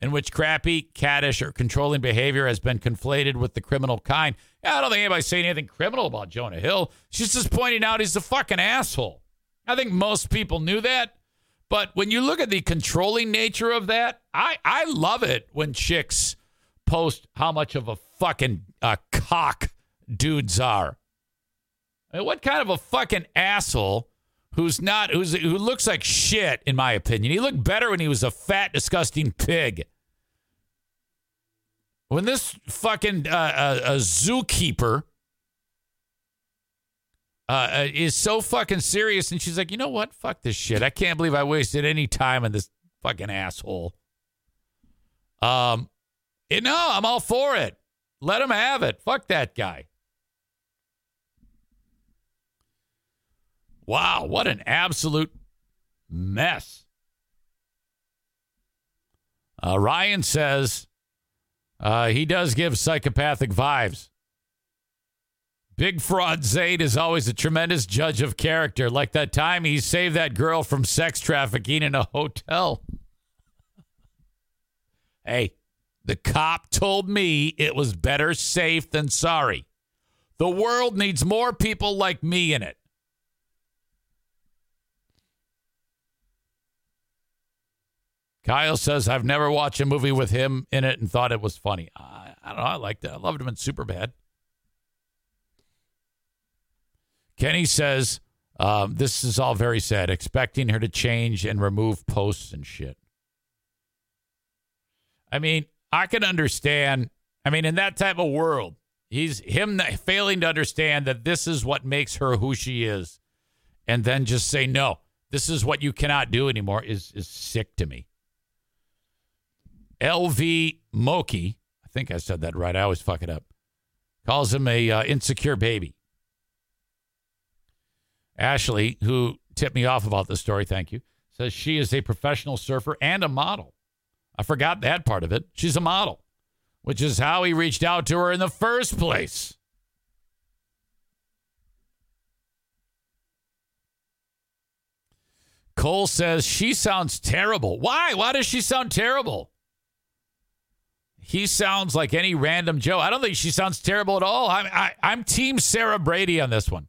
in which crappy, caddish, or controlling behavior has been conflated with the criminal kind. I don't think anybody's saying anything criminal about Jonah Hill. She's just pointing out he's a fucking asshole. I think most people knew that. But when you look at the controlling nature of that, I, I love it when chicks post how much of a fucking uh, cock dudes are. I mean, what kind of a fucking asshole who's not who's who looks like shit in my opinion. He looked better when he was a fat, disgusting pig. When this fucking uh, uh, a zookeeper uh, is so fucking serious, and she's like, you know what? Fuck this shit. I can't believe I wasted any time on this fucking asshole. Um, you no, I'm all for it. Let him have it. Fuck that guy. Wow, what an absolute mess. Uh, Ryan says uh, he does give psychopathic vibes. Big Fraud Zayd is always a tremendous judge of character, like that time he saved that girl from sex trafficking in a hotel. hey, the cop told me it was better safe than sorry. The world needs more people like me in it. Kyle says, I've never watched a movie with him in it and thought it was funny. I, I don't know. I liked it. I loved him in Superbad. Kenny says, um, this is all very sad, expecting her to change and remove posts and shit. I mean, I can understand. I mean, in that type of world, he's him failing to understand that this is what makes her who she is, and then just say no. This is what you cannot do anymore. Is is sick to me. LV Moki, I think I said that right. I always fuck it up. Calls him a uh, insecure baby. Ashley, who tipped me off about this story, thank you, says she is a professional surfer and a model. I forgot that part of it. She's a model, which is how he reached out to her in the first place. Cole says she sounds terrible. Why? Why does she sound terrible? He sounds like any random Joe. I don't think she sounds terrible at all. I'm, I, I'm Team Sarah Brady on this one.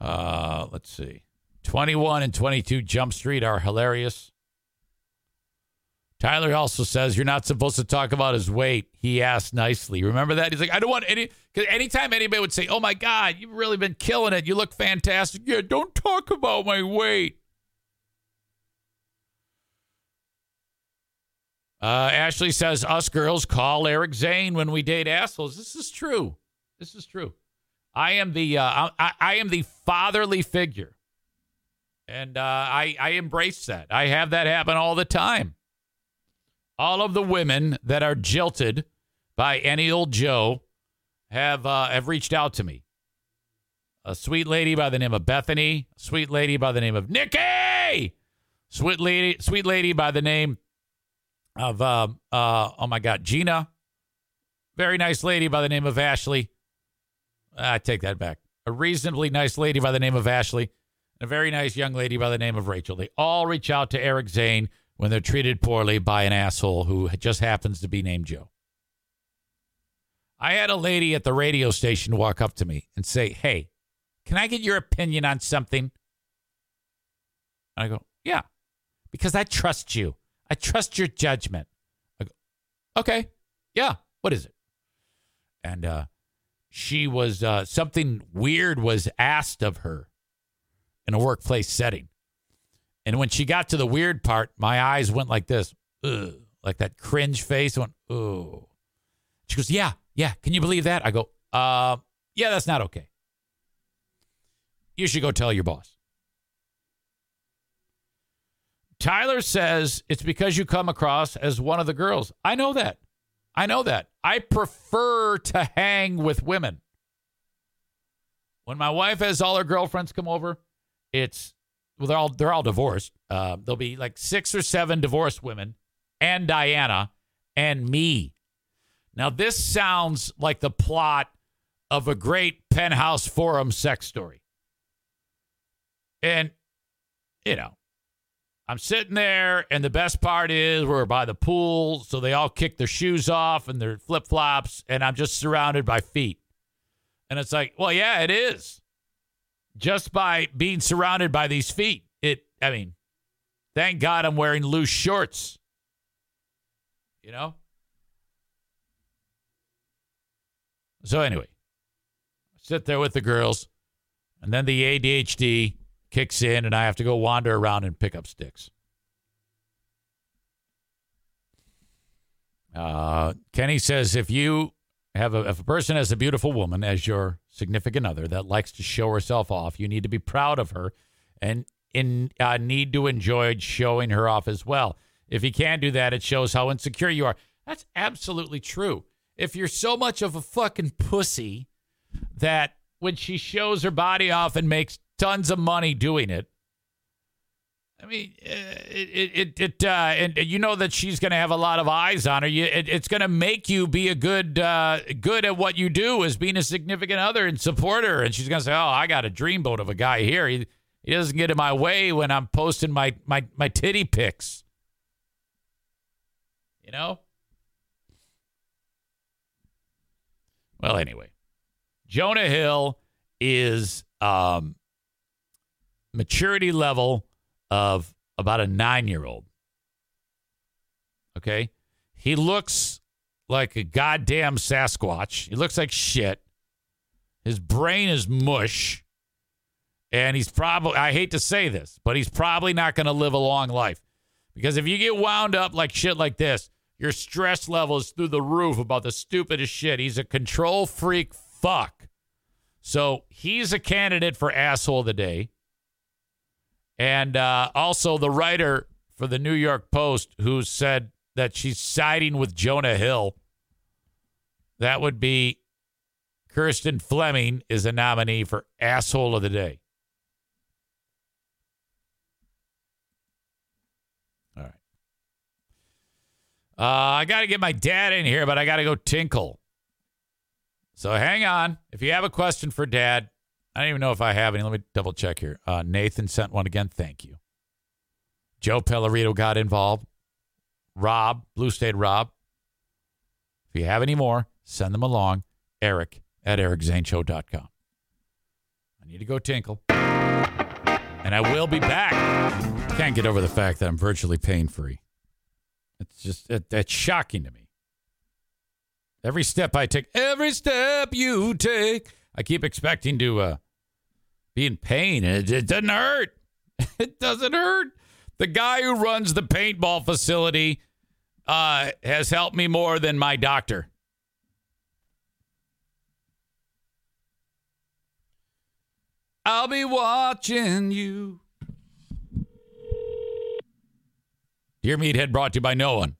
Uh, let's see. 21 and 22 Jump Street are hilarious. Tyler also says you're not supposed to talk about his weight. He asked nicely. Remember that? He's like, I don't want any. Because anytime anybody would say, "Oh my God, you've really been killing it. You look fantastic." Yeah, don't talk about my weight. Uh, Ashley says, Us girls call Eric Zane when we date assholes. This is true. This is true. I am the uh, I, I, am the fatherly figure, and uh, I I embrace that. I have that happen all the time. All of the women that are jilted by any old Joe have uh, have reached out to me. A sweet lady by the name of Bethany, sweet lady by the name of Nikki, sweet lady, sweet lady by the name of uh, uh, oh my God, Gina. Very nice lady by the name of Ashley. I take that back. A reasonably nice lady by the name of Ashley, a very nice young lady by the name of Rachel. They all reach out to Eric Zane when they're treated poorly by an asshole who just happens to be named Joe. I had a lady at the radio station walk up to me and say, Hey, can I get your opinion on something? And I go, Yeah, because I trust you. I trust your judgment. I go, Okay, yeah, what is it? And uh, she was, uh, something weird was asked of her in a workplace setting. And when she got to the weird part, my eyes went like this, Ugh, like that cringe face. Went, oh. She goes, yeah, yeah. Can you believe that? I go, uh, yeah, that's not okay. You should go tell your boss. Tyler says it's because you come across as one of the girls. I know that. I know that. I prefer to hang with women. When my wife has all her girlfriends come over, it's well, they're all they're all divorced. Uh, there'll be like six or seven divorced women, and Diana, and me. Now this sounds like the plot of a great penthouse forum sex story. And you know, I'm sitting there, and the best part is we're by the pool, so they all kick their shoes off and their flip flops, and I'm just surrounded by feet. And it's like, well, yeah, it is. Just by being surrounded by these feet, it, I mean, thank God I'm wearing loose shorts. You know? So, anyway, sit there with the girls, and then the ADHD kicks in, and I have to go wander around and pick up sticks. Uh, Kenny says if you have a, if a person has a beautiful woman as your significant other that likes to show herself off, you need to be proud of her and in uh, need to enjoy showing her off as well. If you can't do that, it shows how insecure you are. That's absolutely true. If you're so much of a fucking pussy that when she shows her body off and makes tons of money doing it, I mean, uh, it it it uh, and you know that she's going to have a lot of eyes on her. You, it, it's going to make you be a good uh, good at what you do as being a significant other and support her. And she's going to say, "Oh, I got a dreamboat of a guy here. He he doesn't get in my way when I'm posting my my my titty pics." You know. Well, anyway, Jonah Hill is um, maturity level of about a nine year old. Okay. He looks like a goddamn Sasquatch. He looks like shit. His brain is mush. And he's probably, I hate to say this, but he's probably not going to live a long life. Because if you get wound up like shit like this, your stress level is through the roof about the stupidest shit. He's a control freak fuck. So he's a candidate for asshole of the day. And uh, also the writer for the New York Post who said that she's siding with Jonah Hill. That would be Kirsten Fleming is a nominee for asshole of the day. All right. Uh, I got to get my dad in here, but I got to go tinkle. So hang on. If you have a question for dad, I don't even know if I have any. Let me double check here. Uh, Nathan sent one again. Thank you. Joe Pellerito got involved. Rob, Blue State Rob. If you have any more, send them along. Eric at ericzaneshow.com. I need to go tinkle. And I will be back. Can't get over the fact that I'm virtually pain free. It's just, it, it's shocking to me. Every step I take, every step you take, I keep expecting to uh, be in pain. It, it doesn't hurt. It doesn't hurt. The guy who runs the paintball facility uh, has helped me more than my doctor. I'll be watching you. Dear Meathead brought to you by no one.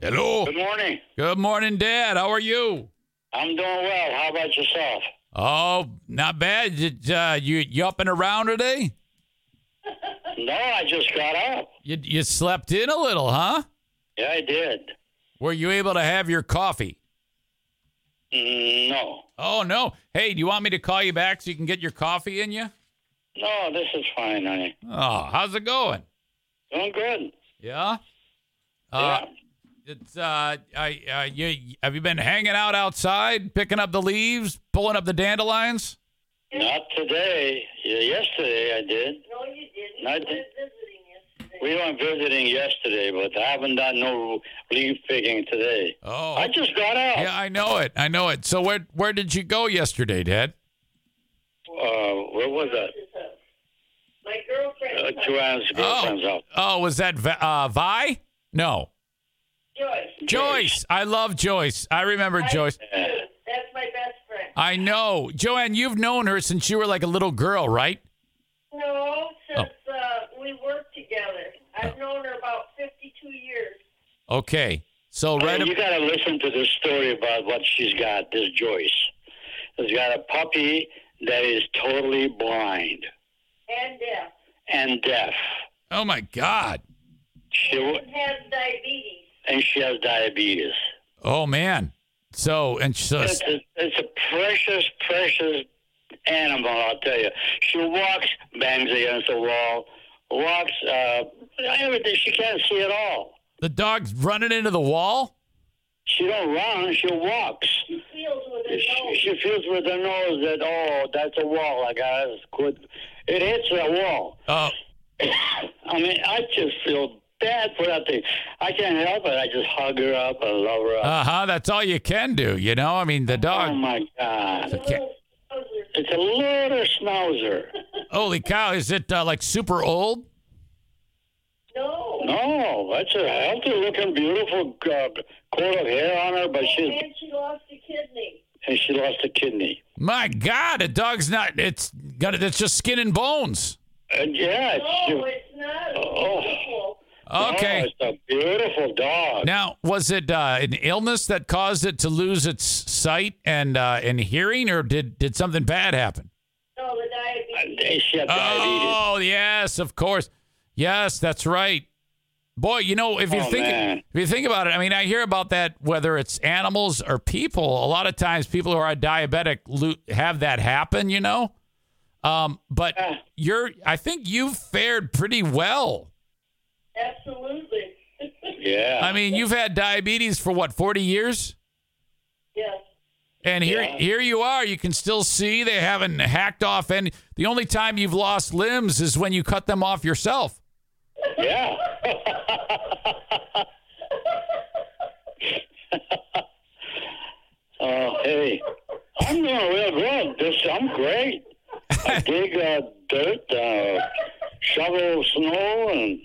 Hello. Good morning. Good morning, Dad. How are you? I'm doing well. How about yourself? Oh, not bad. Did, uh, you you up and around today? No, I just got up. You you slept in a little, huh? Yeah, I did. Were you able to have your coffee? No. Oh no. Hey, do you want me to call you back so you can get your coffee in you? No, this is fine, honey. Oh, how's it going? Doing good. Yeah. yeah. It's uh, I uh, you have you been hanging out outside, picking up the leaves, pulling up the dandelions? Not today. Yeah, Yesterday I did. No, you didn't. I I did- was visiting yesterday. We went visiting yesterday, but I haven't done no leaf picking today. Oh, I just got out. yeah, I know it. I know it. So where where did you go yesterday, Dad? Uh, where was that? My girlfriend. Uh, Joanne's girlfriend's Oh, house. oh, was that Vi- uh, Vi? No, Joyce. Joyce. I love Joyce. I remember Joyce. That's my best friend. I know, Joanne. You've known her since you were like a little girl, right? No, since Oh. uh, we worked together. I've known her about 52 years. Okay. So right. Hey, ab- you got to listen to this story about what she's got. This Joyce She's got a puppy that is totally blind And deaf. and deaf. oh my God. She w- And has diabetes. And she has diabetes. Oh man. So and so. It's a, it's a precious, precious animal. I'll tell you. She walks, bangs against the wall, walks. Uh, everything. She can't see at all. The dog's running into the wall. She don't run. She walks. She feels with her She, nose. she feels with her nose that oh, that's a wall. I got good. It hits that wall. Oh, I mean, I just feel bad for that thing. I can't help it. I just hug her up and love her up. uh huh. That's all you can do. You know. I mean, the dog. oh dog. my God! The cat- It's a little schnauzer. Holy cow! Is it uh, like super old? No. No, that's a healthy looking, beautiful uh, coat of hair on her, but she's And she lost a kidney. and she lost a kidney. My God, a dog's not. It's got. it. It's just skin and bones. And yeah, it's, No, it's not. It's Oh. Beautiful. Okay. No, it's a beautiful dog. Now, was it uh, an illness that caused it to lose its sight and uh, and hearing, or did did something bad happen? No, the diabetes. And she diabetes. Oh, yes, of course. Yes, that's right. Boy, you know, if you Oh, think man. if you think about it, I mean, I hear about that whether it's animals or people. A lot of times, people who are diabetic lo- have that happen. You know, um, but Yeah. you're. I think you've fared pretty well. Absolutely. Yeah. I mean, you've had diabetes for what forty years, yes. and here Yeah. here you are. You can still see they haven't hacked off any. The only time you've lost limbs is when you cut them off yourself. yeah. Oh, hey, I'm doing real good. This, I'm great. I dig uh, dirt, uh, shovel snow, and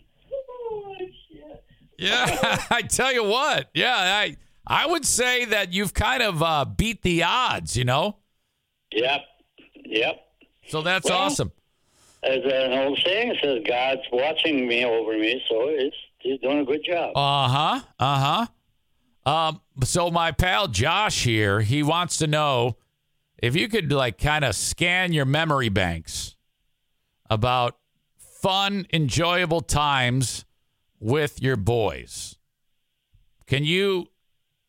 Oh, shit. Yeah, I tell you what. Yeah, I I would say that you've kind of uh, beat the odds, you know. yep, yep. So that's Well- awesome. As an old saying says, God's watching me over me, so it's, he's doing a good job. Uh huh. Uh huh. Um. So my pal Josh here, he wants to know if you could like kind of scan your memory banks about fun, enjoyable times with your boys. Can you?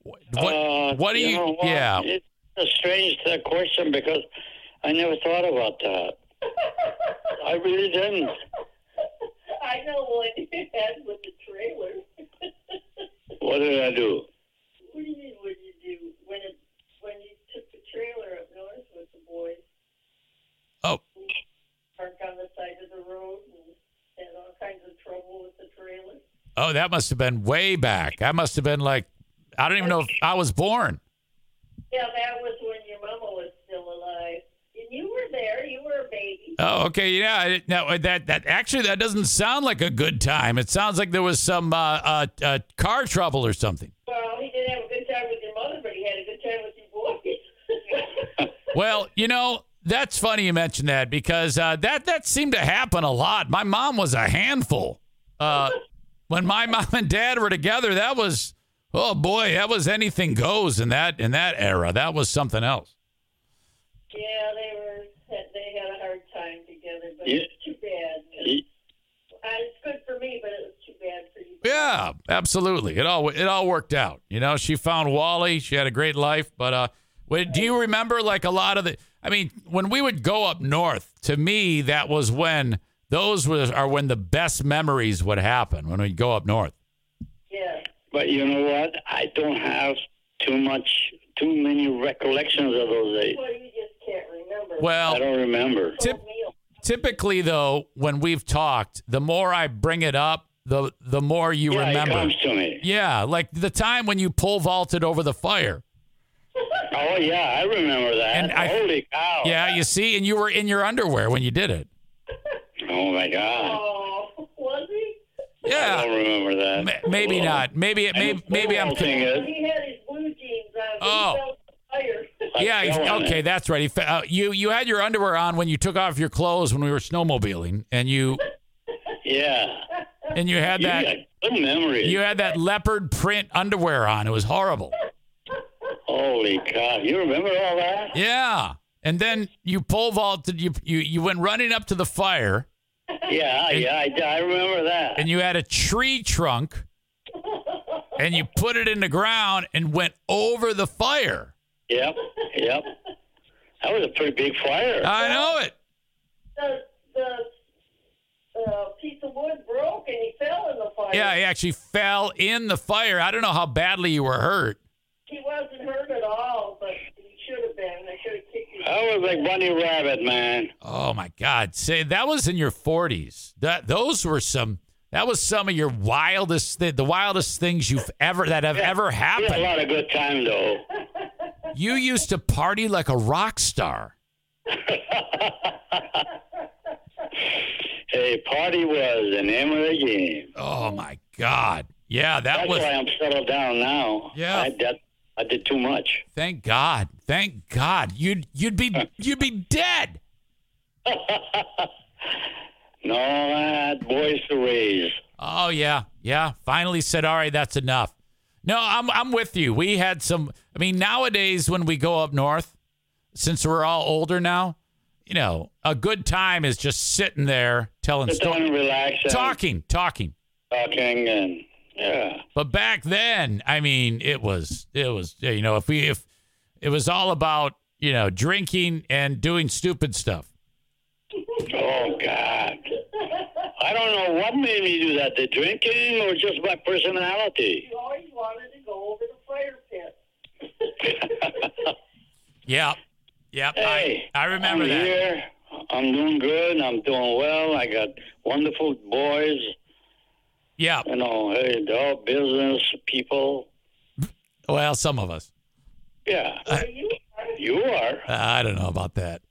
What? Uh, what do you? know what? yeah. It's a strange uh, question because I never thought about that. I really didn't. I know what you had with the trailer. What did I do? what do you mean? What did you do when it when you took the trailer up north with the boys? Oh. Parked on the side of the road and had all kinds of trouble with the trailer. Oh, that must have been way back. That must have been like I don't even know if I was born. Yeah, that was when your mama was still alive. And you were there. You were a baby. Oh, okay, yeah. Now that that actually that doesn't sound like a good time. It sounds like there was some uh, uh, uh, car trouble or something. Well, he didn't have a good time with your mother, but he had a good time with your boys. Well, you know that's funny you mentioned that because uh, that that seemed to happen a lot. My mom was a handful. Uh, when my mom and dad were together, that was oh boy, that was anything goes in that in that era. That was something else. yeah, they were. They had a hard time together, but Yeah. it's too bad. He- Uh, It's good for me, but it was too bad for you. Yeah, absolutely. It all it all worked out. You know, she found Wally. She had a great life. But uh, wait, do you remember like a lot of the? I mean, when we would go up north, to me, that was when those was are when the best memories would happen when we'd go up north. Yeah. But you know what? I don't have too much, too many recollections of those days. Well, you just can't remember. Well, I don't remember. tip, typically though, when we've talked, the more I bring it up, the the more you yeah, remember. it comes to me. Yeah, like the time when you pole vaulted over the fire. Oh yeah, I remember that. And I- Holy cow! Yeah, you see, and you were in your underwear when you did it. Oh my God! Oh, was he? Yeah. I don't remember that. Ma- maybe Well, not. Maybe and maybe maybe I'm. thing is, He had his blue jeans on. Oh. He felt tired. Yeah, fell he- on okay, it. that's right. He, fe- uh, you you had your underwear on when you took off your clothes when we were snowmobiling, and you Yeah. and you had You that got good memory. you had that leopard print underwear on. It was horrible. Holy cow! You remember all that? Yeah, and then you pole vaulted. You you you went running up to the fire, Yeah, yeah, I, I remember that. and you had a tree trunk, and you put it in the ground and went over the fire. Yep, yep. That was a pretty big fire. I know it. The the uh, piece of wood broke and he fell in the fire. Yeah, he actually fell in the fire. I don't know how badly you were hurt. He wasn't hurt at all, but he should have been. I should have kicked him. I was like Bunny Rabbit, man. Oh my God! Say that was in your forties. That those were some. That was some of your wildest, the, the wildest things you've ever that have ever We had a happened. lot of good time though. You used to party like a rock star. Hey, party was the name of the game. Oh my God! Yeah, that That's was. why I'm settled down now. Yeah. I, that, I did too much. Thank God! Thank God! You'd you'd be you'd be dead. No, I boys to raise. Oh yeah, yeah. Finally said, all right, that's enough. No, I'm I'm with you. We had some. I mean, nowadays when we go up north, since we're all older now, you know, a good time is just sitting there telling stories, and relax talking, talking. talking, and yeah. But back then, I mean, it was it was you know if we if it was all about you know drinking and doing stupid stuff. Oh God. I don't know what made me do that. The drinking or just my personality. He always wanted to go over the fire pit. Yeah, yeah. Hey, I I remember I'm that. Here. I'm doing good. I'm doing well. I got wonderful boys. Yeah. You know, hey, they're all business people. Well, some of us. Yeah, you? are. I don't know about that.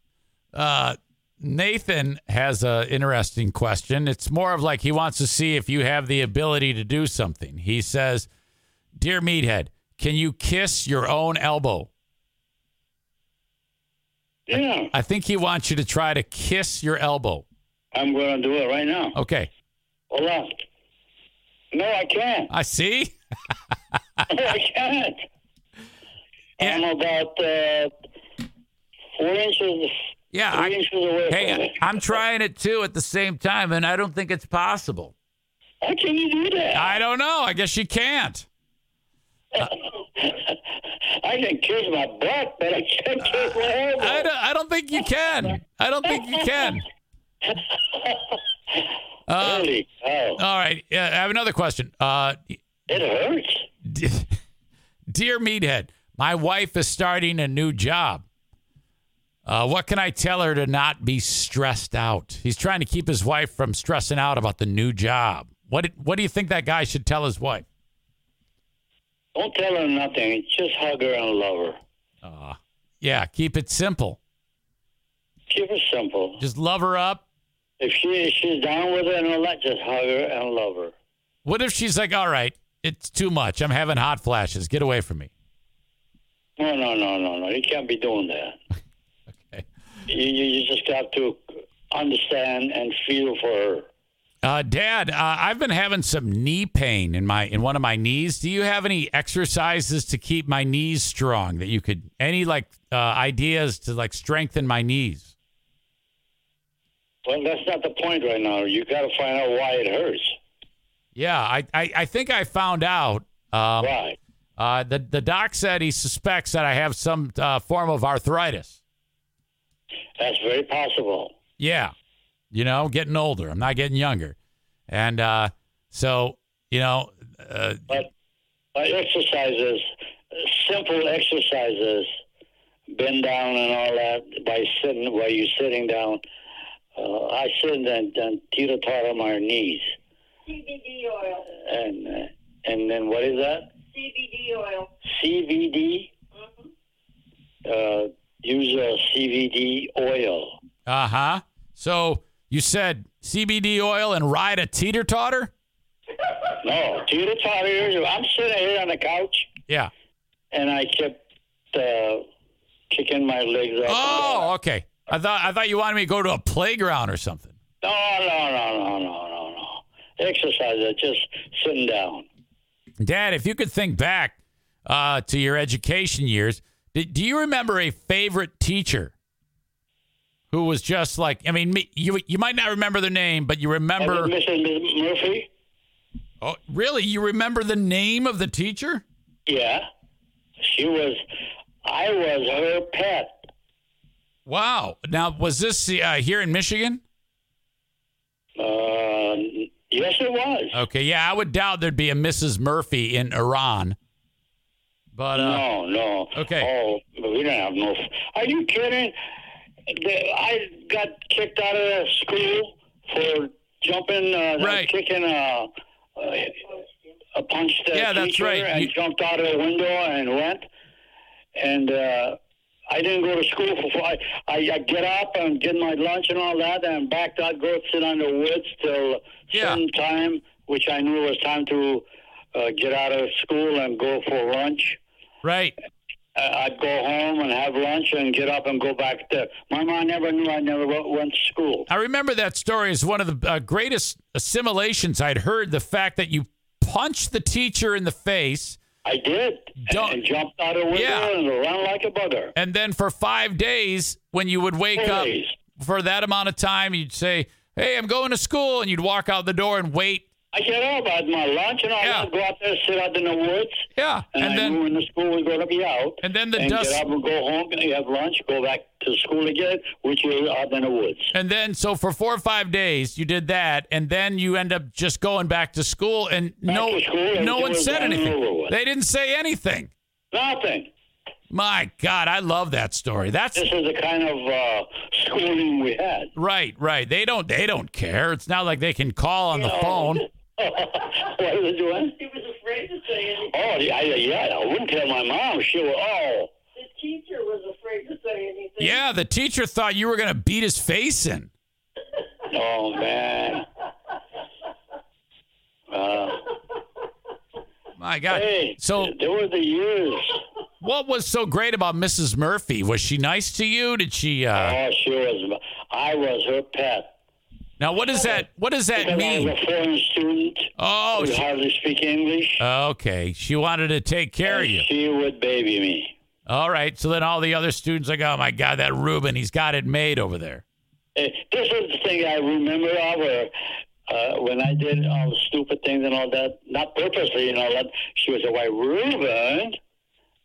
Uh, Nathan has an interesting question. It's more of like he wants to see if you have the ability to do something. He says, Dear Meathead, can you kiss your own elbow? Yeah, I think he wants you to try to kiss your elbow. I'm going to do it right now. Okay. Hold on. No, I can't. I see. I can't. Yeah. I'm about uh, four inches, Yeah. I, inches away from hey. I'm trying it too at the same time, and I don't think it's possible. How can you do that? I don't know. I guess you can't. I can kiss my butt, but I can't kiss my elbow. I don't, I don't think you can. I don't think you can. Uh, Holy cow. All right. Yeah, I have another question. Uh, It hurts. d- dear Meathead, my wife is starting a new job. Uh, what can I tell her to not be stressed out? He's trying to keep his wife from stressing out about the new job. What What do you think that guy should tell his wife? Don't tell her nothing. Just hug her and love her. Yeah, keep it simple. Keep it simple. Just love her up. If she she's down with it and all that, just hug her and love her. What if she's like, all right, it's too much. I'm having hot flashes. Get away from me. No, no, no, no, no. You can't be doing that. Okay. You, you, you just got to understand and feel for her. Uh, Dad, uh, I've been having some knee pain in my in one of my knees. Do you have any exercises to keep my knees strong that you could any like uh, ideas to like strengthen my knees? Well, that's not the point right now. You got to find out why it hurts. Yeah, I I, I think I found out. Um, Why? uh, the the doc said he suspects that I have some uh, form of arthritis. That's very possible. Yeah, you know, getting older. I'm not getting younger, and uh, so you know, uh, But by exercises, simple exercises, bend down and all that by sitting while you're sitting down. Uh, I sit and, and teeter totter on my knees, CBD oil. and uh, and then what is that? CBD oil. CBD. Uh, use a CBD oil. Uh huh. So you said CBD oil and ride a teeter totter? No, teeter totter. I'm sitting here on the couch, Yeah. and I kept uh, kicking my legs up. Oh, okay. I thought I thought you wanted me to go to a playground or something. No, no, no, no, no, no, no. Exercise, uh, just sitting down. Dad, if you could think back uh, to your education years, do, do you remember a favorite teacher who was just like? I mean, me, you you might not remember their name, but you remember. Mrs. Murphy? Oh, really? You remember the name of the teacher? Yeah. She was, I was her pet. Wow. Now, was this uh, here in Michigan? Uh, yes, it was. Okay, yeah, I would doubt there'd be a Mrs. Murphy in Iran. But uh, no, no. okay. Oh, we don't have no. Are you kidding? I got kicked out of school for jumping, uh, Right. kicking a, a, a punched uh, Yeah, that's right. and You- jumped out of the window and went. And uh, I didn't go to school for five. I, I get up and get my lunch and all that, and back I'd go sit on the woods till Yeah. some time, which I knew was time to uh, get out of school and go for lunch. right. Uh, I'd go home and have lunch and get up and go back to. My mom never knew I never went went to school. I remember that story as one of the uh, greatest assimilations I'd heard. The fact that you punched the teacher in the face, I did, Don't- and, jumped out of window Yeah. and ran like a bugger. and then for five days, when you would wake Four up days. for that amount of time, you'd say, "Hey, I'm going to school," and you'd walk out the door and wait. I get up, had my lunch, and I Yeah. go out there, sit out in the woods, Yeah, and, and then when the school was going to be out. and then the and dust. get up and go home, and have lunch, go back to school again, which is out in the woods. And then, so for four or five days, you did that, and then you end up just going back to school, and no, school, no one said anything. They didn't say anything. Nothing. My God, I love that story. That's This is the kind of uh, schooling we had. right, right. They don't, they don't care. It's not like they can call on the No. phone. what was it doing? He was afraid to say anything. Oh, yeah, yeah, I wouldn't tell my mom. She was, oh, The teacher was afraid to say anything. Yeah, the teacher thought you were going to beat his face in. oh, man. Uh, My God. hey, So, there were the years. what was so great about Mrs. Murphy? Was she nice to you? Did she? uh Oh, she was. I was her pet. Now, what does that? What does that Because I was mean? a foreign student Oh, she, hardly speak English. okay. She wanted to take care of you. She would baby me. All right. So then all the other students like, oh my God, that Ruben, he's got it made over there. Eh, This is the thing I remember of her. Uh, when I did all the stupid things and all that, not purposely and all that, she was a white Reuben.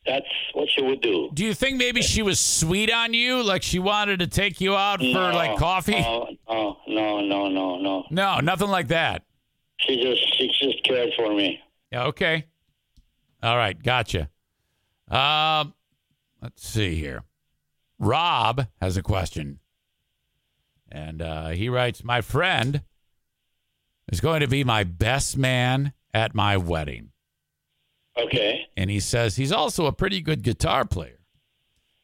That's what she would do. Do you think maybe she was sweet on you, like she wanted to take you out for No, like coffee? No, no, no, no, no, no. No, nothing like that. She just, she just cared for me. Yeah. Okay. All right. Gotcha. Um, let's see here. Rob has a question, and uh, he writes, "My friend is going to be my best man at my wedding." Okay. and he says he's also a pretty good guitar player.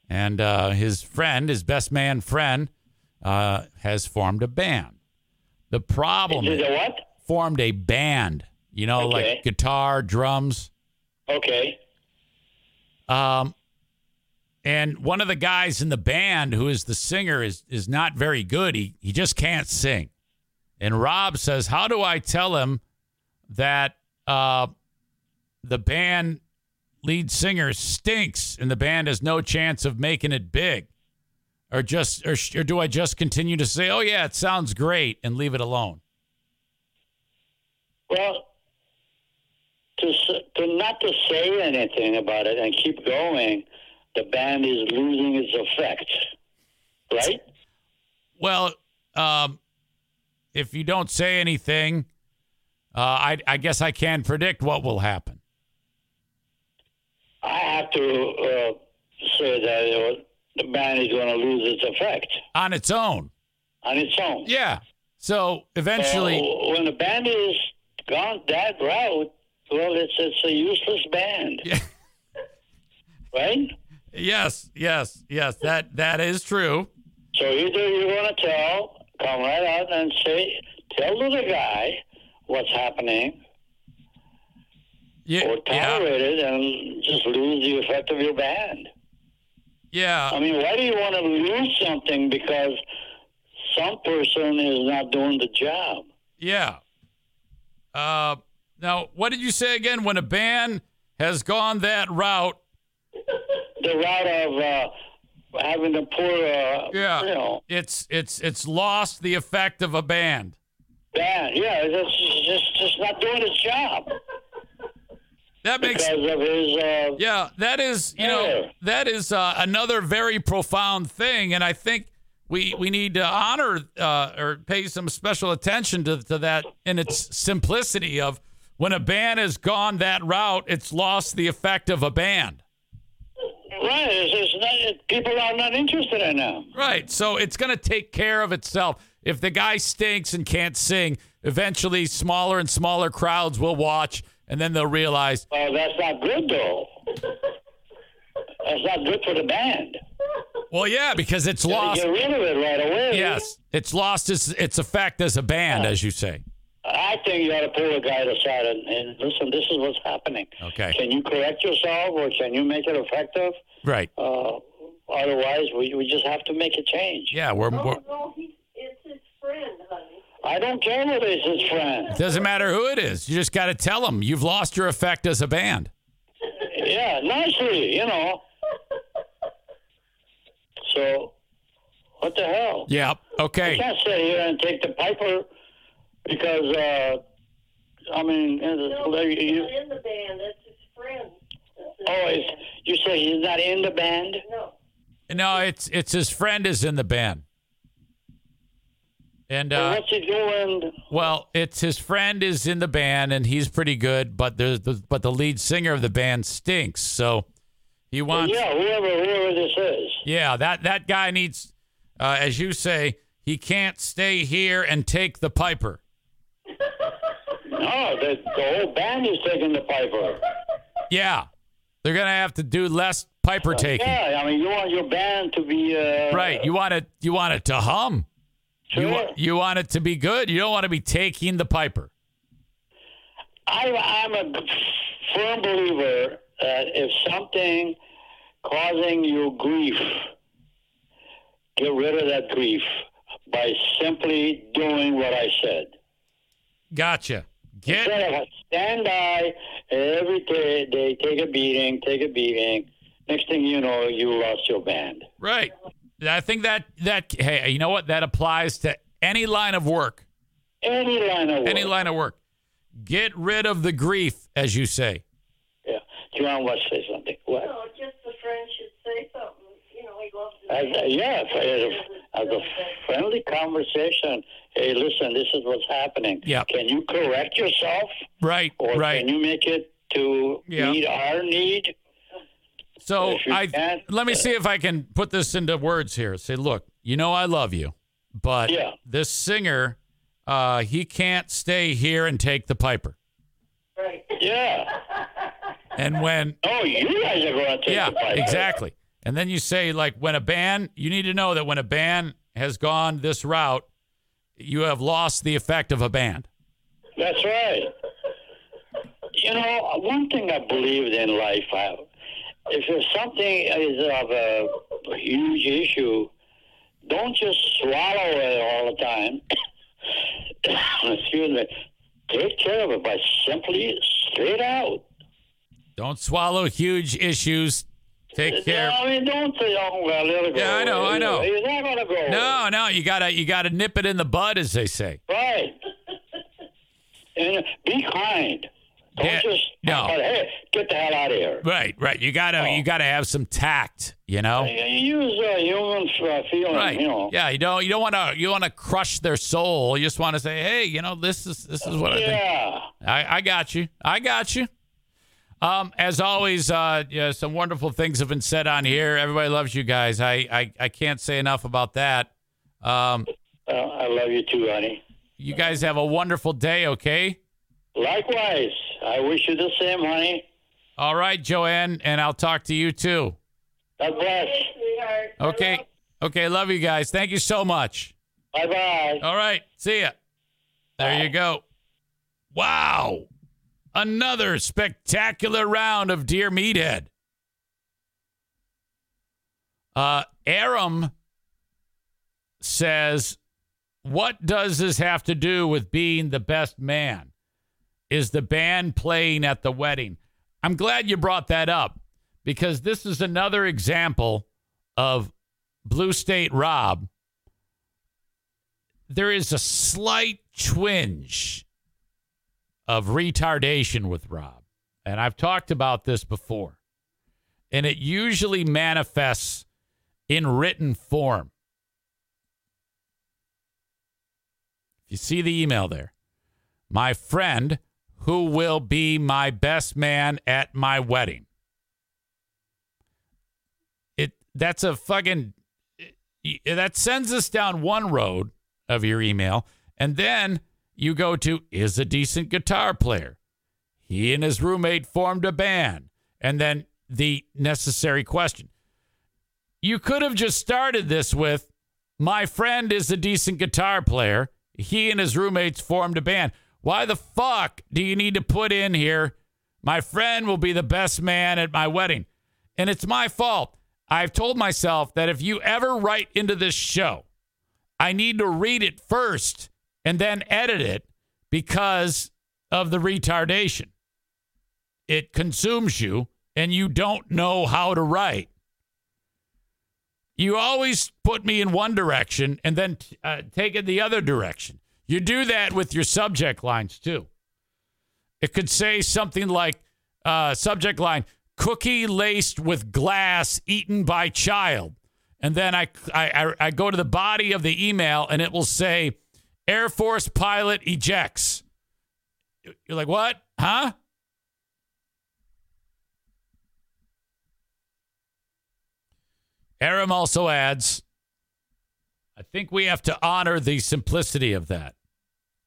And uh, his friend, his best man friend, uh, has formed a band. The problem Is is a what? Formed a band, you know, Okay. like guitar, drums. Okay. Um, and one of the guys in the band, who is the singer, is is not very good. He he just can't sing. And Rob says, "How do I tell him that uh, the band lead singer stinks and the band has no chance of making it big?" Or just, or, or do I just continue to say, "Oh yeah, it sounds great," and leave it alone? Well, to, to not to say anything about it and keep going, the band is losing its effect, right? Well, um, if you don't say anything, uh, I, I guess I can predict what will happen. I have to uh, say that uh, the band is going to lose its effect on its own. on its own. Yeah. So eventually, So when the band is gone that route, well, it's it's a useless band, Yeah. right? yes, yes, yes, that that is true. So either you want to tell, come right out and say, tell the guy what's happening, Yeah, or yeah, tolerate it and just lose the effect of your band. Yeah. I mean, why do you want to lose something because some person is not doing the job? yeah. Uh, now, what did you say again? When a band has gone that route, The route of uh, having to pour, uh, yeah, you know, it's it's it's lost the effect of a band. band. Yeah, it's just just not doing its job That makes because of his. Uh, Yeah, that is, you know, Yeah. that is uh, another very profound thing, and I think we we need to honor uh, or pay some special attention to, to that in its simplicity of when a band has gone that route, it's lost the effect of a band. Right, it's, it's not, it, people are not interested in them. Right. So it's going to take care of itself. If the guy stinks and can't sing, eventually smaller and smaller crowds will watch, and then they'll realize, Well, that's not good though. that's not good for the band. Well, yeah, because it's lost. Get rid of it right away. Yes, it's lost its its effect as a band, as you say. I think you ought to pull a guy aside and, and listen. This is what's happening. Okay. Can you correct yourself, or can you make it effective? Right. Uh, otherwise, we, we just have to make a change. Yeah, we're, we're Oh, no, he, it's his friend, honey. I don't care whether it's his friend. It doesn't matter who it is. You just got to tell him you've lost your effect as a band. Yeah, nicely, you know. So, what the hell? Yeah. You Okay. can't sit here and take the piper because, uh, I mean, No, you, he's you, not in the band. That's his friend. That's his oh, it's, you say he's not in the band? No. No, it's it's his friend is in the band. And Well, uh, what's he doing? well, it's his friend is in the band and he's pretty good, but the, the but the lead singer of the band stinks. So he wants Yeah, whoever whoever this is. Yeah, that that guy needs, uh, as you say, he can't stay here and take the piper. No, the, the whole band is taking the piper. Yeah, they're gonna have to do less piper taking. Yeah, I mean, you want your band to be uh, Right? You want it. You want it to hum. You Sure. wa- you want it to be good. You don't want to be taking the piper. I, I'm a firm believer that if something causing you grief, get rid of that grief by simply doing what I said. Gotcha. Get Instead of stand by every day, they take a beating, take a beating. Next thing you know, you lost your band. right. I think that that hey, you know what? That applies to any line of work. Any line of work. Any line of work. Get rid of the grief, as you say. Yeah. John West say something. What? No, just the friend should say something. You know, he loves his As, yeah, as a, as a friendly conversation. Hey, listen, this is what's happening. Yep. Can you correct yourself, Right. or right. can you make it to Yeah. meet our need? So I can't, let me uh, see if I can put this into words here. Say, look, you know I love you, but Yeah. this singer, uh, he can't stay here and take the piper. Right. Yeah. And when Oh, you guys are going to take yeah, exactly. And then you say like when a band, you need to know that when a band has gone this route, you have lost the effect of a band. That's right. You know, one thing I believed in life, I, if something is of a, a huge issue, don't just swallow it all the time. Excuse me. Take care of it by simply straight out. Don't swallow huge issues. Take care. I mean, don't say, "Oh, well, go." Yeah, I know, I know. It's not gonna go. No, no, you gotta you gotta nip it in the bud, as they say. Right. and be kind. Don't Yeah, just no. hey, get the hell out of here. Right, right. You gotta Oh. you gotta have some tact, you know. You use uh, human uh, feeling, Right. you know. Yeah, you don't you don't want to you want to crush their soul. You just want to say, "Hey, you know, this is this is what I think." Yeah. I, I got you. I got you. Um, as always, uh, yeah, some wonderful things have been said on here. Everybody loves you guys. I, I, I can't say enough about that. Um, Uh, I love you too, honey. you guys have a wonderful day, okay? Likewise, I wish you the same, honey. All right, Joanne, and I'll talk to you too. God bless. Hey, sweetheart. I Okay. Okay, love you guys. Thank you so much. Bye bye. All right, see ya. There you go. Wow. Another spectacular round of Dear Meathead. Uh, Aram says, What does this have to do with being the best man? Is the band playing at the wedding? I'm glad you brought that up because this is another example of Blue State Rob. There is a slight twinge of retardation with Rob. And I've talked about this before. And it usually manifests in written form. If you see the email there, my friend who will be my best man at my wedding. It that's a fucking that sends us down one road of your email and then you go to is a decent guitar player. He and his roommate formed a band and then the necessary question. You could have just started this with my friend is a decent guitar player. He and his roommates formed a band. Why the fuck do you need to put in here? My friend will be the best man at my wedding. And it's my fault. I've told myself that if you ever write into this show, I need to read it first and then edit it because of the retardation. It consumes you and you don't know how to write. You always put me in one direction and then uh, take it the other direction. You do that with your subject lines too. It could say something like uh, subject line cookie laced with glass eaten by child. And then I, I, I go to the body of the email and it will say Air Force pilot ejects. You're like, what? Huh? Aram also adds, I think we have to honor the simplicity of that.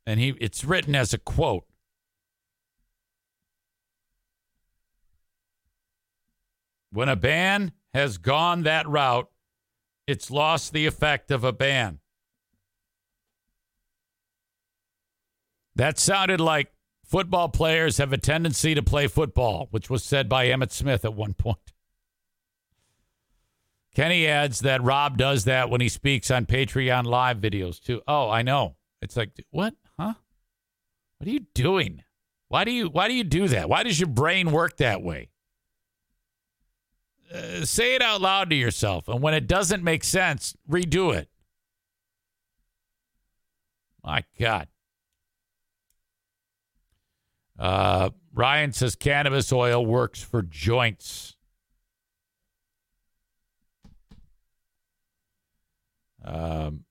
And he it's written as a quote. When a ban has gone that route, it's lost the effect of a band. That sounded like football players have a tendency to play football, which was said by Emmitt Smith at one point. Kenny adds that Rob does that when he speaks on Patreon live videos too. Oh, I know. It's like, what? Huh? What are you doing? Why do you why do you do that? Why does your brain work that way? Uh, say it out loud to yourself, and when it doesn't make sense, redo it. My God. Uh, Ryan says cannabis oil works for joints. Um,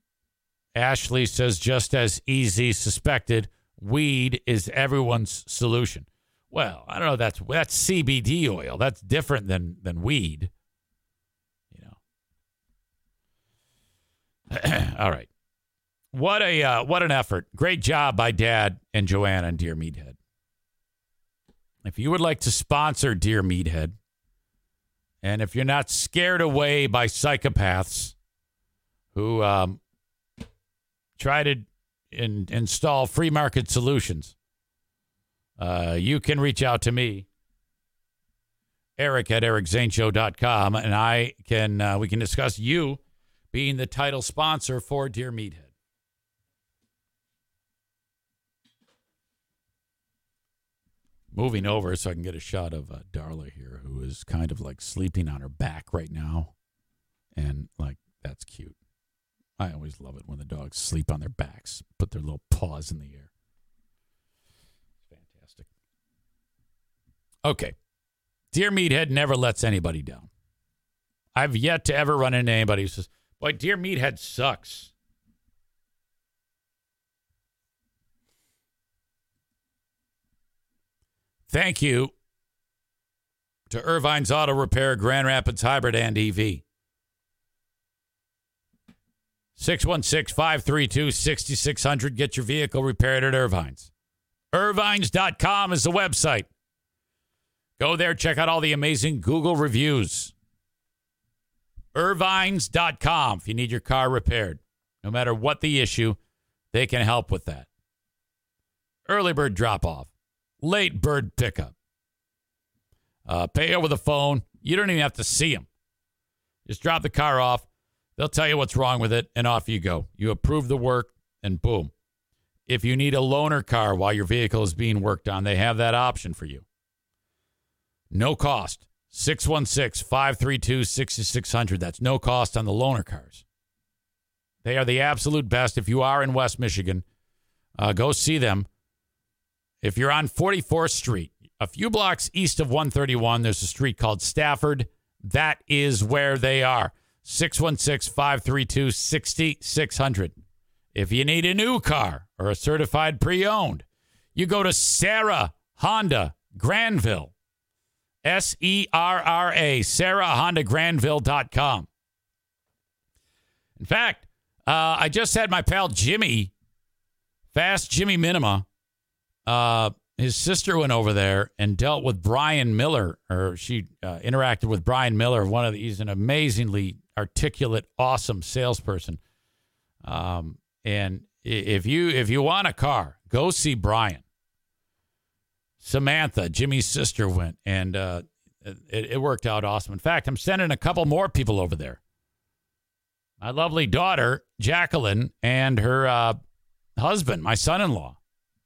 Ashley says just as easy suspected, weed is everyone's solution. Well, I don't know. That's that's CBD oil. That's different than than weed. You know. All right. What a uh, what an effort! Great job by Dad and Joanna and Dear Meathead. If you would like to sponsor Dear Meathead, and if you're not scared away by psychopaths who um, try to in, install free market solutions, uh, you can reach out to me, Eric at ericzaneshow.com, and I can uh, we can discuss you being the title sponsor for Dear Meathead. Moving over so I can get a shot of uh, Darla here, who is kind of like sleeping on her back right now. And like, that's cute. I always love it when the dogs sleep on their backs, put their little paws in the air. Fantastic. Okay. Dear Meathead never lets anybody down. I've yet to ever run into anybody who says, Boy, Dear Meathead sucks. Thank you to Ervine's Auto Repair, Grand Rapids Hybrid and EV. 616 532 6600. Get your vehicle repaired at Ervine's. Ervines.com is the website. Go there, check out all the amazing Google reviews. Ervines.com if you need your car repaired. No matter what the issue, they can help with that. Early bird drop off, late bird pickup. Uh, pay over the phone. You don't even have to see them. Just drop the car off. They'll tell you what's wrong with it, and off you go. You approve the work, and boom. If you need a loaner car while your vehicle is being worked on, they have that option for you. No cost. 616 532 6600. That's no cost on the loaner cars. They are the absolute best. If you are in West Michigan, uh, go see them. If you're on 44th Street, a few blocks east of 131, there's a street called Stafford. That is where they are. 616 532 6600. If you need a new car or a certified pre owned, you go to Serra Honda Grandville. S E R R A, SerraHondaGrandville.com. In fact, uh, I just had my pal Jimmy, Fast Jimmy Minima. Uh, his sister went over there and dealt with Brian Miller, or she uh, interacted with Brian Miller. One of the, he's an amazingly articulate, awesome salesperson. Um, and if you if you want a car, go see Brian. Samantha, Jimmy's sister, went, and uh, it, it worked out awesome. In fact, I'm sending a couple more people over there. My lovely daughter, Jacqueline, and her uh, husband, my son in law,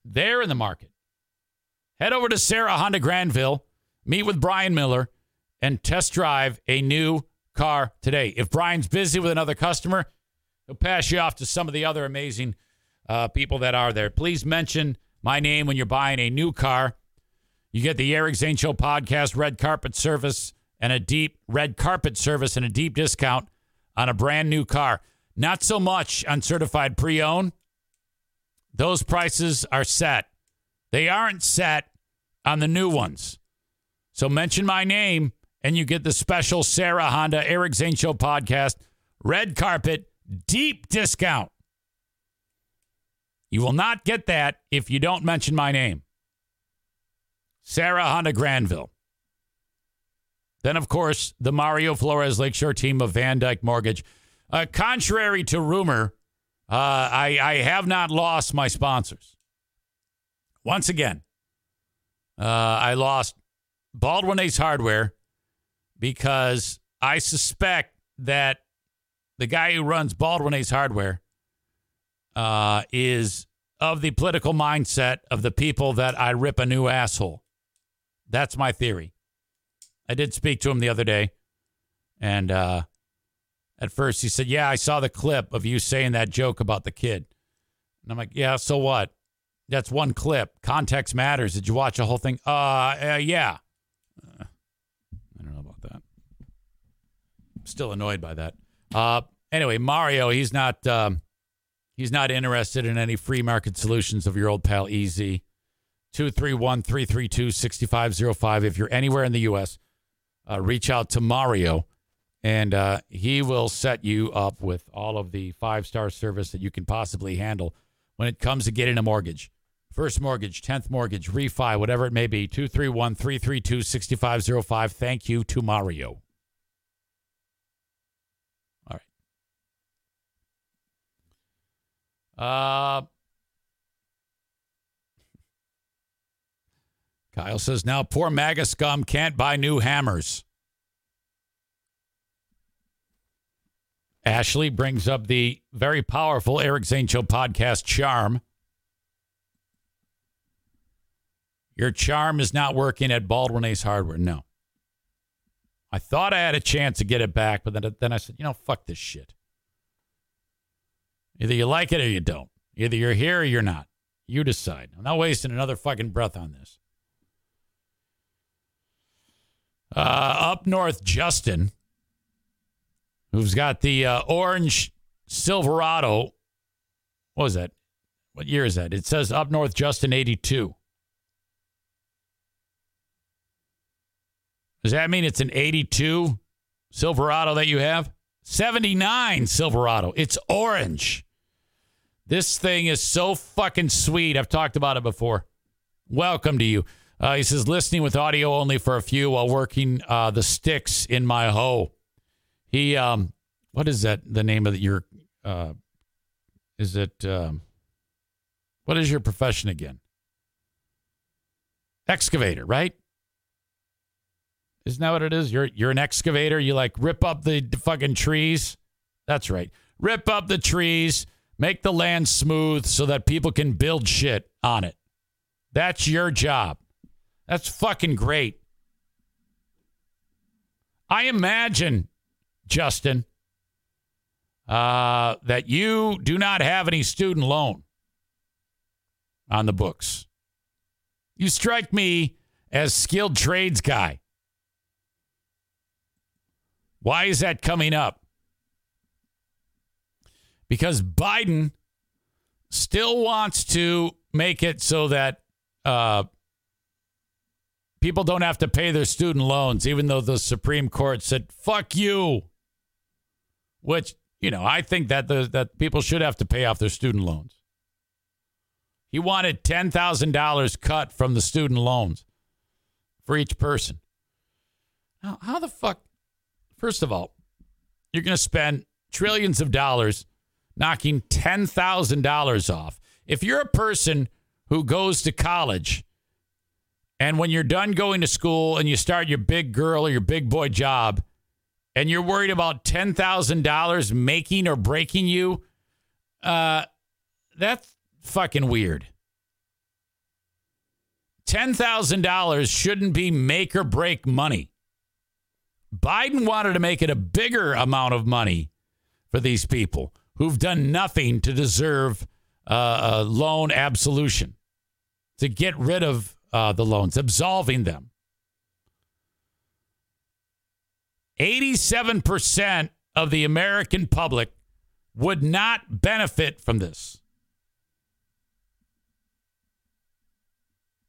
they're in the market. Head over to Serra Honda Grandville, meet with Brian Miller, and test drive a new car today. If Brian's busy with another customer, he'll pass you off to some of the other amazing uh, people that are there. Please mention my name when you're buying a new car. You get the Eric Zane Show podcast red carpet service and a deep red carpet service and a deep discount on a brand new car. Not so much on certified pre owned. Those prices are set. They aren't set on the new ones. So mention my name and you get the special Serra Honda Eric Zane Show podcast red carpet deep discount. You will not get that if you don't mention my name. Serra Honda Grandville. Then, of course, the Mario Flores Lakeshore team of VanDyk Mortgage. Uh, contrary to rumor, uh, I, I have not lost my sponsors. Once again, uh, I lost Baldwin Ace Hardware because I suspect that the guy who runs Baldwin Ace Hardware uh, is of the political mindset of the people that I rip a new asshole. That's my theory. I did speak to him the other day, and uh, at first he said, "Yeah, I saw the clip of you saying that joke about the kid." And I'm like, "Yeah, so what? That's one clip. Context matters. Did you watch the whole thing?" Uh, uh yeah. Uh, I don't know about that. I'm still annoyed by that. Uh, anyway, Mario, he's not. Um, he's not interested in any free market solutions of your old pal Easy. 231 332 6505. If you're anywhere in the U.S., uh, reach out to Mario and uh, he will set you up with all of the five star service that you can possibly handle when it comes to getting a mortgage. First mortgage, 10th mortgage, refi, whatever it may be. 231 332 6505. Thank you to Mario. All right. Uh, Kyle says now poor MAGA scum can't buy new hammers. Ashley brings up the very powerful Eric Zane podcast charm. Your charm is not working at Baldwin Ace Hardware. No. I thought I had a chance to get it back, but then, then I said, you know, fuck this shit. Either you like it or you don't. Either you're here or you're not. You decide. I'm not wasting another fucking breath on this. Uh, up north, Justin, who's got the uh, orange Silverado. What was that? What year is that? It says up north, Justin 82. Does that mean it's an 82 Silverado that you have? 79 Silverado. It's orange. This thing is so fucking sweet. I've talked about it before. Welcome to you. Uh, he says, listening with audio only for a few while working uh, the sticks in my hoe. He, um, what is that? The name of the, your, uh, is it, um, what is your profession again? Excavator, right? Isn't that what it is? You're you're an excavator. You like rip up the fucking trees. That's right. Rip up the trees, make the land smooth so that people can build shit on it. That's your job. That's fucking great. I imagine, Justin, uh, that you do not have any student loan on the books. You strike me as skilled trades guy. Why is that coming up? Because Biden still wants to make it so that uh, people don't have to pay their student loans, even though the Supreme Court said, fuck you. Which, you know, I think that the, that people should have to pay off their student loans. He wanted $10,000 cut from the student loans for each person. Now, how the fuck? First of all, you're going to spend trillions of dollars knocking $10,000 off. If you're a person who goes to college and when you're done going to school and you start your big girl or your big boy job and you're worried about $10,000 making or breaking you, uh, that's fucking weird. $10,000 shouldn't be make or break money. Biden wanted to make it a bigger amount of money for these people who've done nothing to deserve uh, a loan absolution, to get rid of uh, the loans, absolving them. 87% of the American public would not benefit from this.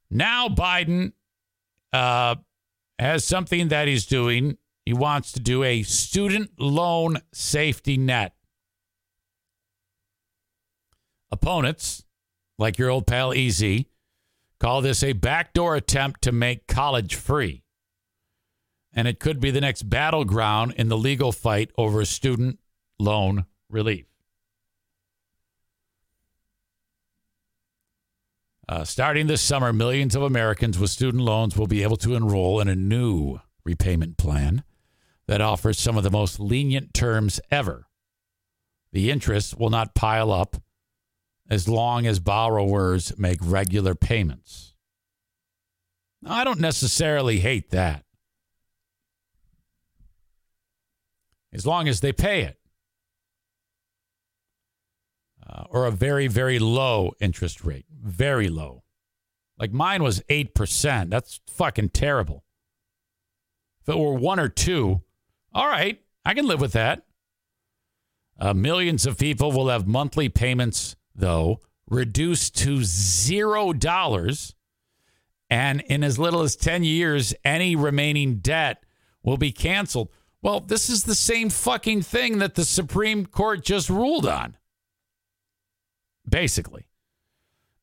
Now, Biden uh, has something that he's doing. He wants to do a student loan safety net. Opponents, like your old pal Easy, call this a backdoor attempt to make college free. And it could be the next battleground in the legal fight over student loan relief. Uh, starting this summer, millions of Americans with student loans will be able to enroll in a new repayment plan that offers some of the most lenient terms ever. The interest will not pile up as long as borrowers make regular payments. I don't necessarily hate that. As long as they pay it. Uh, or a very, very low interest rate. Very low. Like mine was 8%. That's fucking terrible. If it were one or two, all right, I can live with that. Uh, millions of people will have monthly payments, though, reduced to zero dollars. And in as little as 10 years, any remaining debt will be canceled. Well, this is the same fucking thing that the Supreme Court just ruled on. Basically,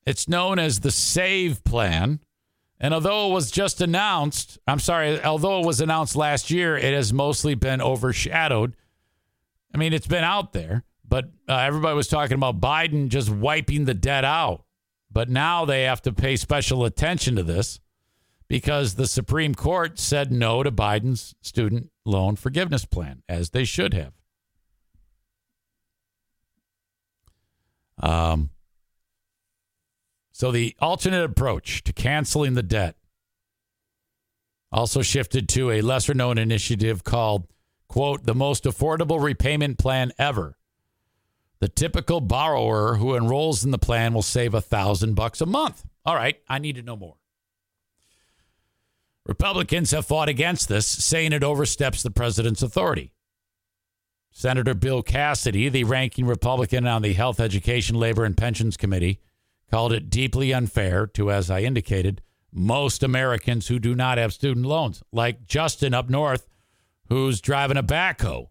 it's known as the SAVE plan. And although it was just announced, I'm sorry, although it was announced last year, it has mostly been overshadowed. I mean, it's been out there, but uh, everybody was talking about Biden just wiping the debt out. But now they have to pay special attention to this because the Supreme Court said no to Biden's student loan forgiveness plan, as they should have. Um, so the alternate approach to canceling the debt also shifted to a lesser known initiative called, quote, the most affordable repayment plan ever. The typical borrower who enrolls in the plan will save a thousand bucks a month. All right, I need to know more. Republicans have fought against this, saying it oversteps the president's authority. Senator Bill Cassidy, the ranking Republican on the Health, Education, Labor, and Pensions Committee, called it deeply unfair to, as I indicated, most Americans who do not have student loans, like Justin up north, who's driving a backhoe.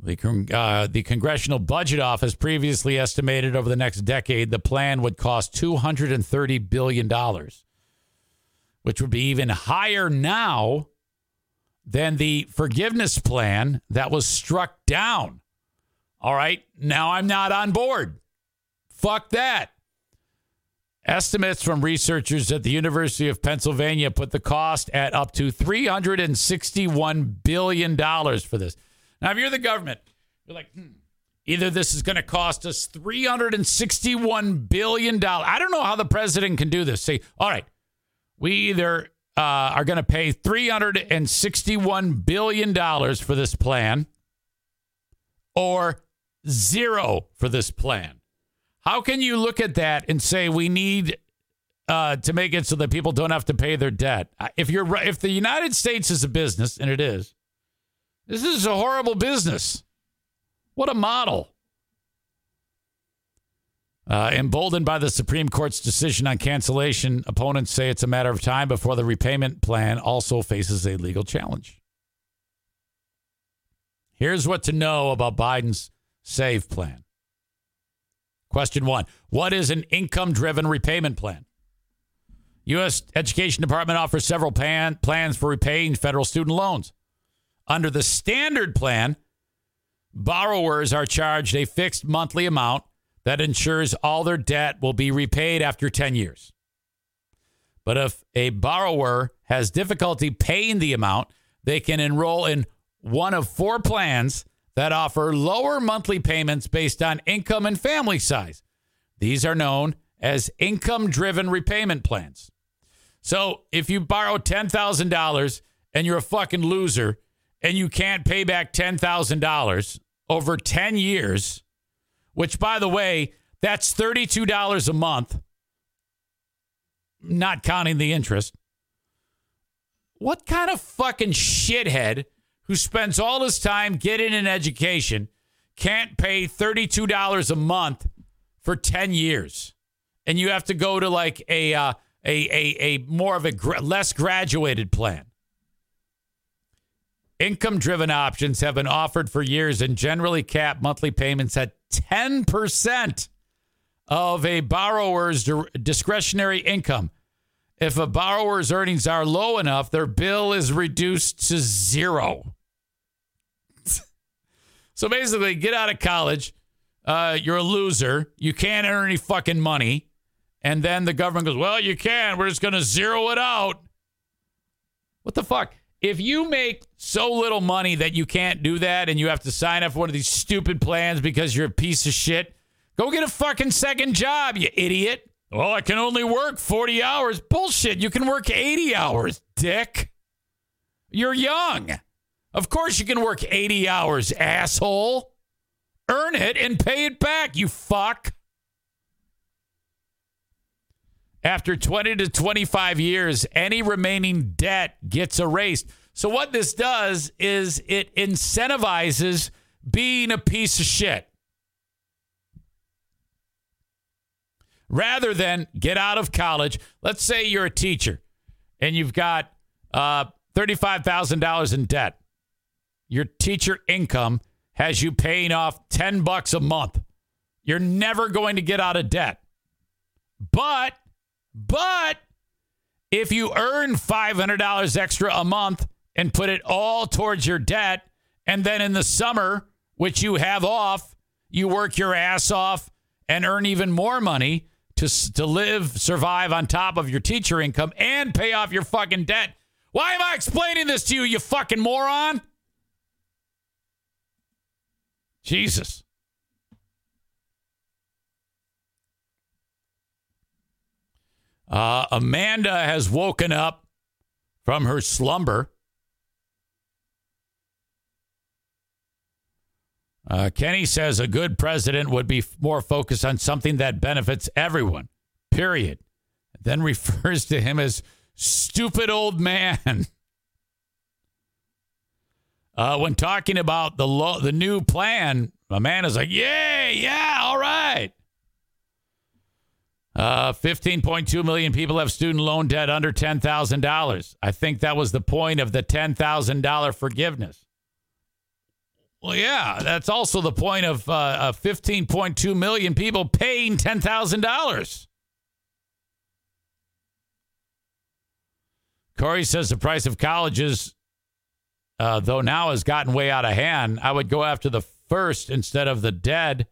The, uh, the Congressional Budget Office previously estimated over the next decade the plan would cost $230 billion, which would be even higher now than the forgiveness plan that was struck down. All right, now I'm not on board. Fuck that. Estimates from researchers at the University of Pennsylvania put the cost at up to $361 billion for this. Now, if you're the government, you're like, hmm, either this is going to cost us $361 billion. I don't know how the president can do this. Say, all right, we either uh, are going to pay $361 billion for this plan or zero for this plan. How can you look at that and say we need uh, to make it so that people don't have to pay their debt? If you're if the United States is a business, and it is, this is a horrible business. What a model. Uh, emboldened by the Supreme Court's decision on cancellation, opponents say it's a matter of time before the repayment plan also faces a legal challenge. Here's what to know about Biden's SAVE plan. Question one What is an income driven repayment plan? U.S. Education Department offers several plans for repaying federal student loans. Under the standard plan, borrowers are charged a fixed monthly amount that ensures all their debt will be repaid after 10 years. But if a borrower has difficulty paying the amount, they can enroll in one of four plans that offer lower monthly payments based on income and family size. These are known as income driven repayment plans. So if you borrow $10,000 and you're a fucking loser and you can't pay back $10,000 over 10 years, which by the way, that's $32 a month, not counting the interest. What kind of fucking shithead who spends all his time getting an education can't pay $32 a month for 10 years? And you have to go to like a, uh, a, a, a more of a gra- less graduated plan. Income driven options have been offered for years and generally cap monthly payments at 10% of a borrower's discretionary income. If a borrower's earnings are low enough, their bill is reduced to zero. so basically, get out of college. Uh, you're a loser. You can't earn any fucking money. And then the government goes, well, you can. We're just going to zero it out. What the fuck? If you make so little money that you can't do that and you have to sign up for one of these stupid plans because you're a piece of shit, go get a fucking second job, you idiot. Well, I can only work 40 hours. Bullshit. You can work 80 hours, dick. You're young. Of course you can work 80 hours, asshole. Earn it and pay it back, you fuck. After 20 to 25 years, any remaining debt gets erased. So, what this does is it incentivizes being a piece of shit. Rather than get out of college, let's say you're a teacher and you've got uh, $35,000 in debt. Your teacher income has you paying off 10 bucks a month. You're never going to get out of debt. But but if you earn $500 extra a month and put it all towards your debt, and then in the summer, which you have off, you work your ass off and earn even more money to, to live, survive on top of your teacher income and pay off your fucking debt. Why am I explaining this to you, you fucking moron? Jesus. Uh, Amanda has woken up from her slumber. Uh, Kenny says a good president would be more focused on something that benefits everyone, period. Then refers to him as stupid old man. Uh, when talking about the lo- the new plan, a man is like, "Yay, yeah, all right." Uh, 15.2 million people have student loan debt under $10,000. I think that was the point of the $10,000 forgiveness. Well, yeah, that's also the point of uh, uh, 15.2 million people paying $10,000. Corey says the price of colleges, uh, though now has gotten way out of hand, I would go after the first instead of the dead.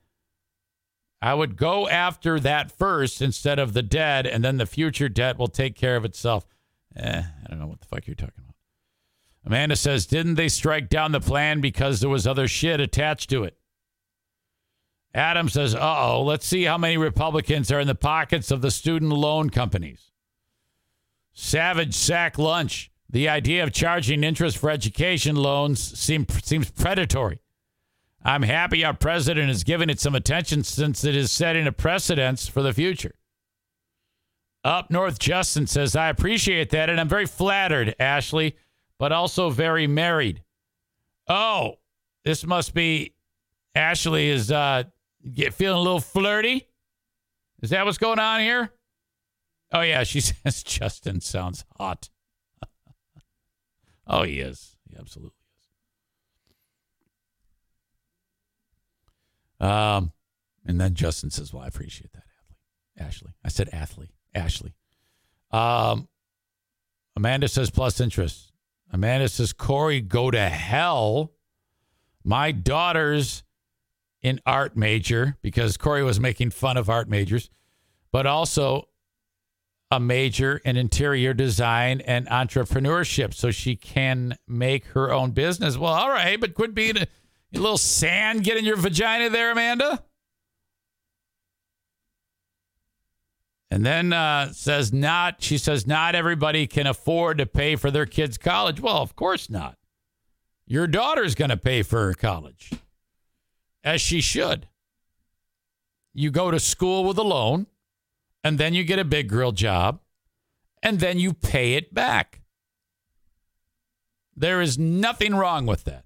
I would go after that first instead of the dead, and then the future debt will take care of itself. Eh, I don't know what the fuck you're talking about. Amanda says, didn't they strike down the plan because there was other shit attached to it? Adam says, uh oh, let's see how many Republicans are in the pockets of the student loan companies. Savage sack lunch. The idea of charging interest for education loans seem, seems predatory. I'm happy our president has given it some attention since it is setting a precedence for the future. Up North Justin says, I appreciate that, and I'm very flattered, Ashley, but also very married. Oh, this must be Ashley is uh get, feeling a little flirty. Is that what's going on here? Oh yeah, she says Justin sounds hot. oh, he is. He absolutely is. Um, and then Justin says, "Well, I appreciate that, Ashley. Ashley, I said athlete. Ashley. Um, Amanda says plus interest. Amanda says, Corey, go to hell. My daughter's in art major because Corey was making fun of art majors, but also a major in interior design and entrepreneurship so she can make her own business. Well, all right, but quit being a, a little sand get in your vagina there, Amanda. And then uh, says not. She says not everybody can afford to pay for their kids' college. Well, of course not. Your daughter's going to pay for her college, as she should. You go to school with a loan, and then you get a big girl job, and then you pay it back. There is nothing wrong with that.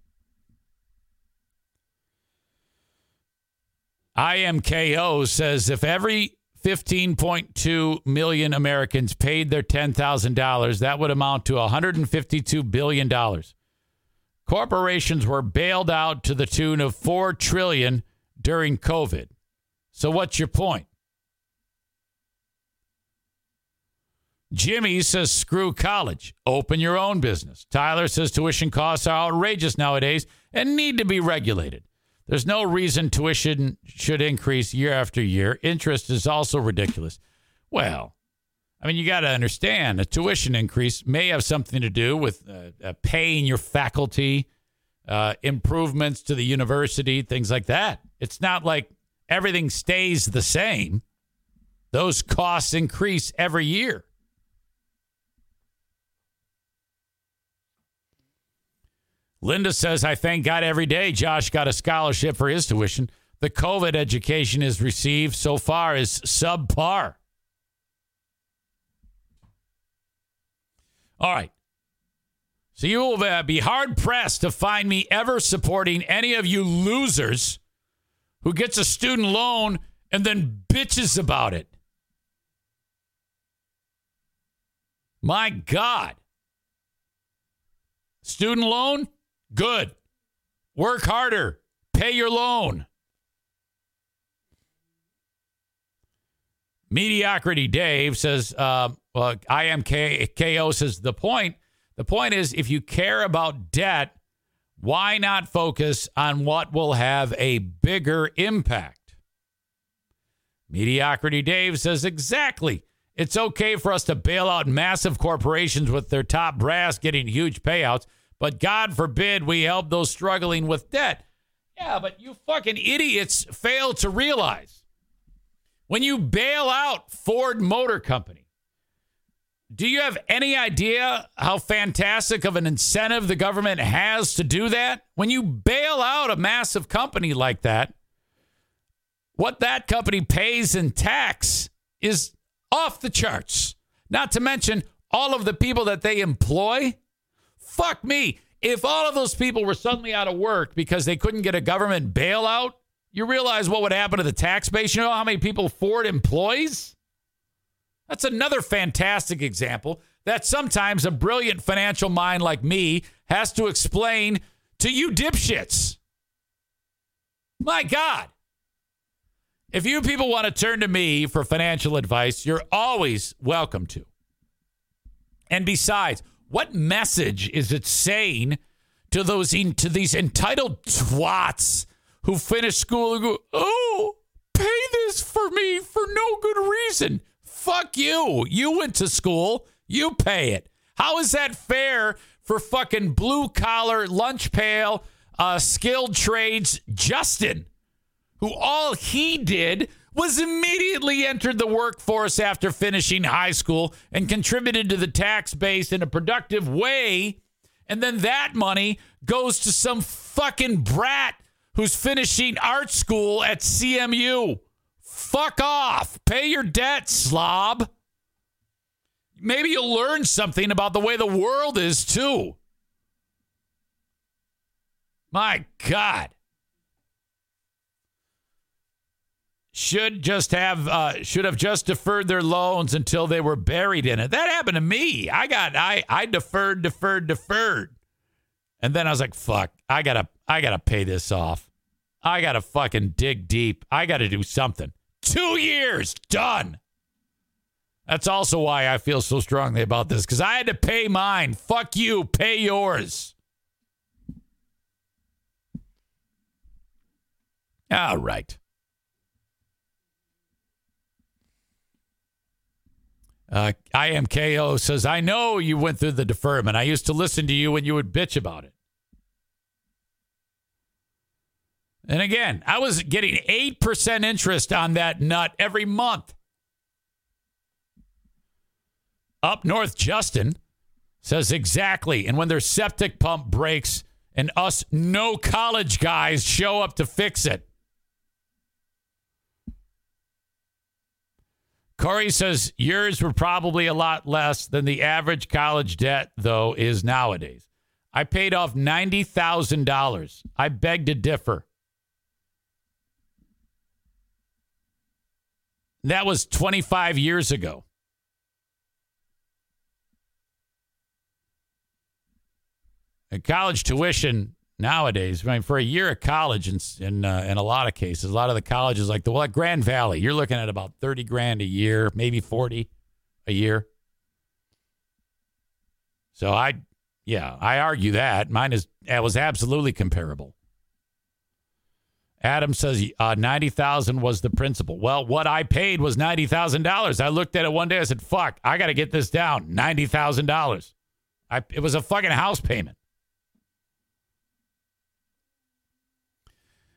IMKO says if every 15.2 million Americans paid their $10,000. That would amount to $152 billion. Corporations were bailed out to the tune of 4 trillion during COVID. So what's your point? Jimmy says screw college. Open your own business. Tyler says tuition costs are outrageous nowadays and need to be regulated. There's no reason tuition should increase year after year. Interest is also ridiculous. Well, I mean, you got to understand a tuition increase may have something to do with uh, uh, paying your faculty, uh, improvements to the university, things like that. It's not like everything stays the same, those costs increase every year. Linda says, I thank God every day Josh got a scholarship for his tuition. The COVID education is received so far is subpar. All right. So you will be hard pressed to find me ever supporting any of you losers who gets a student loan and then bitches about it. My God. Student loan? Good. Work harder. Pay your loan. Mediocrity Dave says, uh, well, IMKO says the point. The point is, if you care about debt, why not focus on what will have a bigger impact? Mediocrity Dave says, exactly. It's okay for us to bail out massive corporations with their top brass getting huge payouts but God forbid we help those struggling with debt. Yeah, but you fucking idiots fail to realize when you bail out Ford Motor Company, do you have any idea how fantastic of an incentive the government has to do that? When you bail out a massive company like that, what that company pays in tax is off the charts. Not to mention all of the people that they employ Fuck me. If all of those people were suddenly out of work because they couldn't get a government bailout, you realize what would happen to the tax base? You know how many people Ford employs? That's another fantastic example that sometimes a brilliant financial mind like me has to explain to you dipshits. My God. If you people want to turn to me for financial advice, you're always welcome to. And besides, what message is it saying to those to these entitled twats who finish school and go, "Oh, pay this for me for no good reason"? Fuck you. You went to school. You pay it. How is that fair for fucking blue collar lunch pail, uh, skilled trades Justin, who all he did was immediately entered the workforce after finishing high school and contributed to the tax base in a productive way. And then that money goes to some fucking brat who's finishing art school at CMU. Fuck off. Pay your debt, slob. Maybe you'll learn something about the way the world is, too. My God. Should just have uh, should have just deferred their loans until they were buried in it. That happened to me. I got I I deferred, deferred, deferred, and then I was like, "Fuck! I gotta I gotta pay this off. I gotta fucking dig deep. I gotta do something." Two years done. That's also why I feel so strongly about this because I had to pay mine. Fuck you. Pay yours. All right. Uh, IMKO says, I know you went through the deferment. I used to listen to you when you would bitch about it. And again, I was getting 8% interest on that nut every month. Up north, Justin says exactly. And when their septic pump breaks and us no college guys show up to fix it. Corey says yours were probably a lot less than the average college debt, though, is nowadays. I paid off $90,000. I beg to differ. That was 25 years ago. And college tuition nowadays. I mean, for a year of college, in in, uh, in a lot of cases, a lot of the colleges like the well, like Grand Valley, you're looking at about thirty grand a year, maybe forty a year. So I, yeah, I argue that mine is it was absolutely comparable. Adam says uh, ninety thousand was the principal. Well, what I paid was ninety thousand dollars. I looked at it one day. I said, "Fuck, I got to get this down." Ninety thousand dollars. I it was a fucking house payment.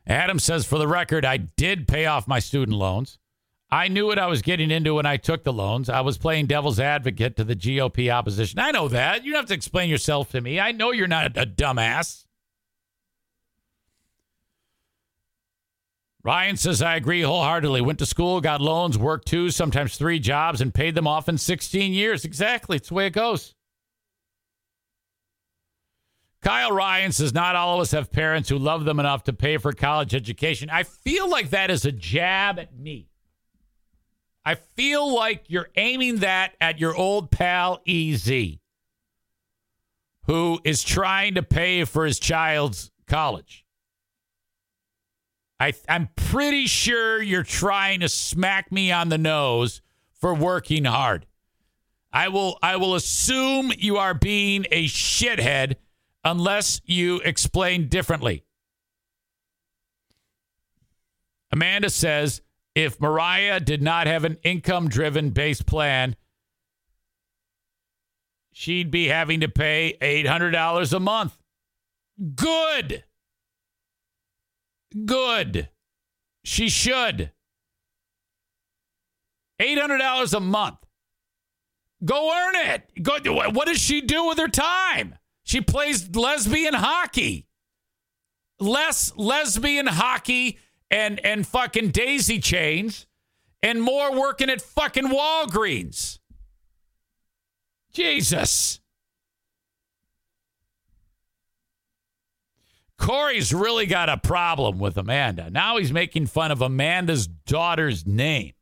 Adam says, for the record, I did pay off my student loans. I knew what I was getting into when I took the loans. I was playing devil's advocate to the GOP opposition. I know that. You don't have to explain yourself to me. I know you're not a dumbass. Ryan says, I agree wholeheartedly. Went to school, got loans, worked two, sometimes three jobs, and paid them off in 16 years. Exactly. It's the way it goes. Kyle Ryan says not all of us have parents who love them enough to pay for college education. I feel like that is a jab at me. I feel like you're aiming that at your old pal EZ, who is trying to pay for his child's college. I, I'm pretty sure you're trying to smack me on the nose for working hard. I will I will assume you are being a shithead unless you explain differently. Amanda says if Mariah did not have an income driven base plan, she'd be having to pay $800 a month. Good. Good. She should. $800 a month. Go earn it. Go, what does she do with her time? She plays lesbian hockey. Less lesbian hockey and and fucking daisy chains and more working at fucking Walgreens. Jesus. Corey's really got a problem with Amanda. Now he's making fun of Amanda's daughter's name.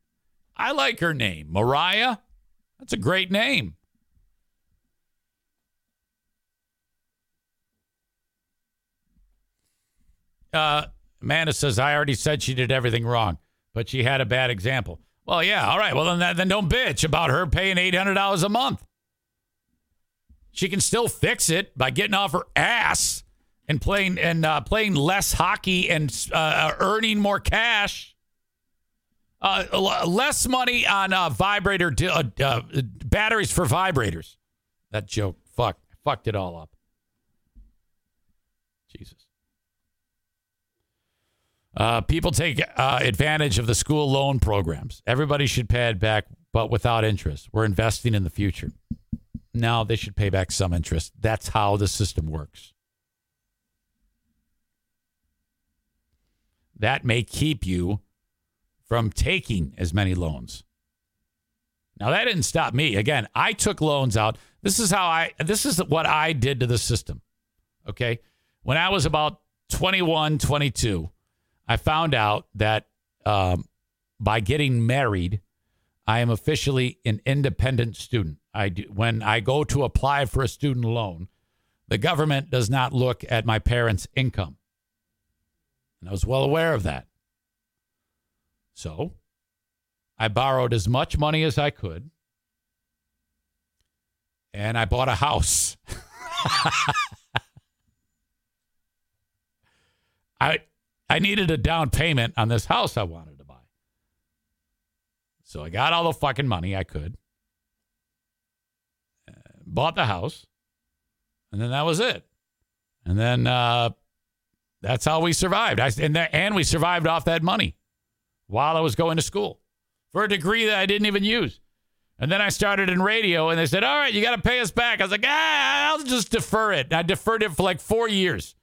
I like her name, Mariah. That's a great name. Uh, Amanda says, I already said she did everything wrong, but she had a bad example. Well, yeah, all right. Well, then, that, then don't bitch about her paying $800 a month. She can still fix it by getting off her ass and playing and uh, playing less hockey and uh, earning more cash. Uh, less money on uh, vibrator uh, uh, batteries for vibrators. That joke, fuck, fucked it all up. Jesus. Uh, people take uh, advantage of the school loan programs. Everybody should pay it back, but without interest. We're investing in the future. Now they should pay back some interest. That's how the system works. That may keep you from taking as many loans. Now that didn't stop me. Again, I took loans out. This is how I this is what I did to the system. Okay? When I was about 21, 22, I found out that um, by getting married, I am officially an independent student. I do, when I go to apply for a student loan, the government does not look at my parents' income. And I was well aware of that. So I borrowed as much money as I could and I bought a house. I I needed a down payment on this house I wanted to buy. So I got all the fucking money I could, uh, bought the house, and then that was it. And then uh, that's how we survived. I, and, that, and we survived off that money while I was going to school for a degree that I didn't even use. And then I started in radio, and they said, "All right, you got to pay us back." I was like, "Ah, I'll just defer it." I deferred it for like four years.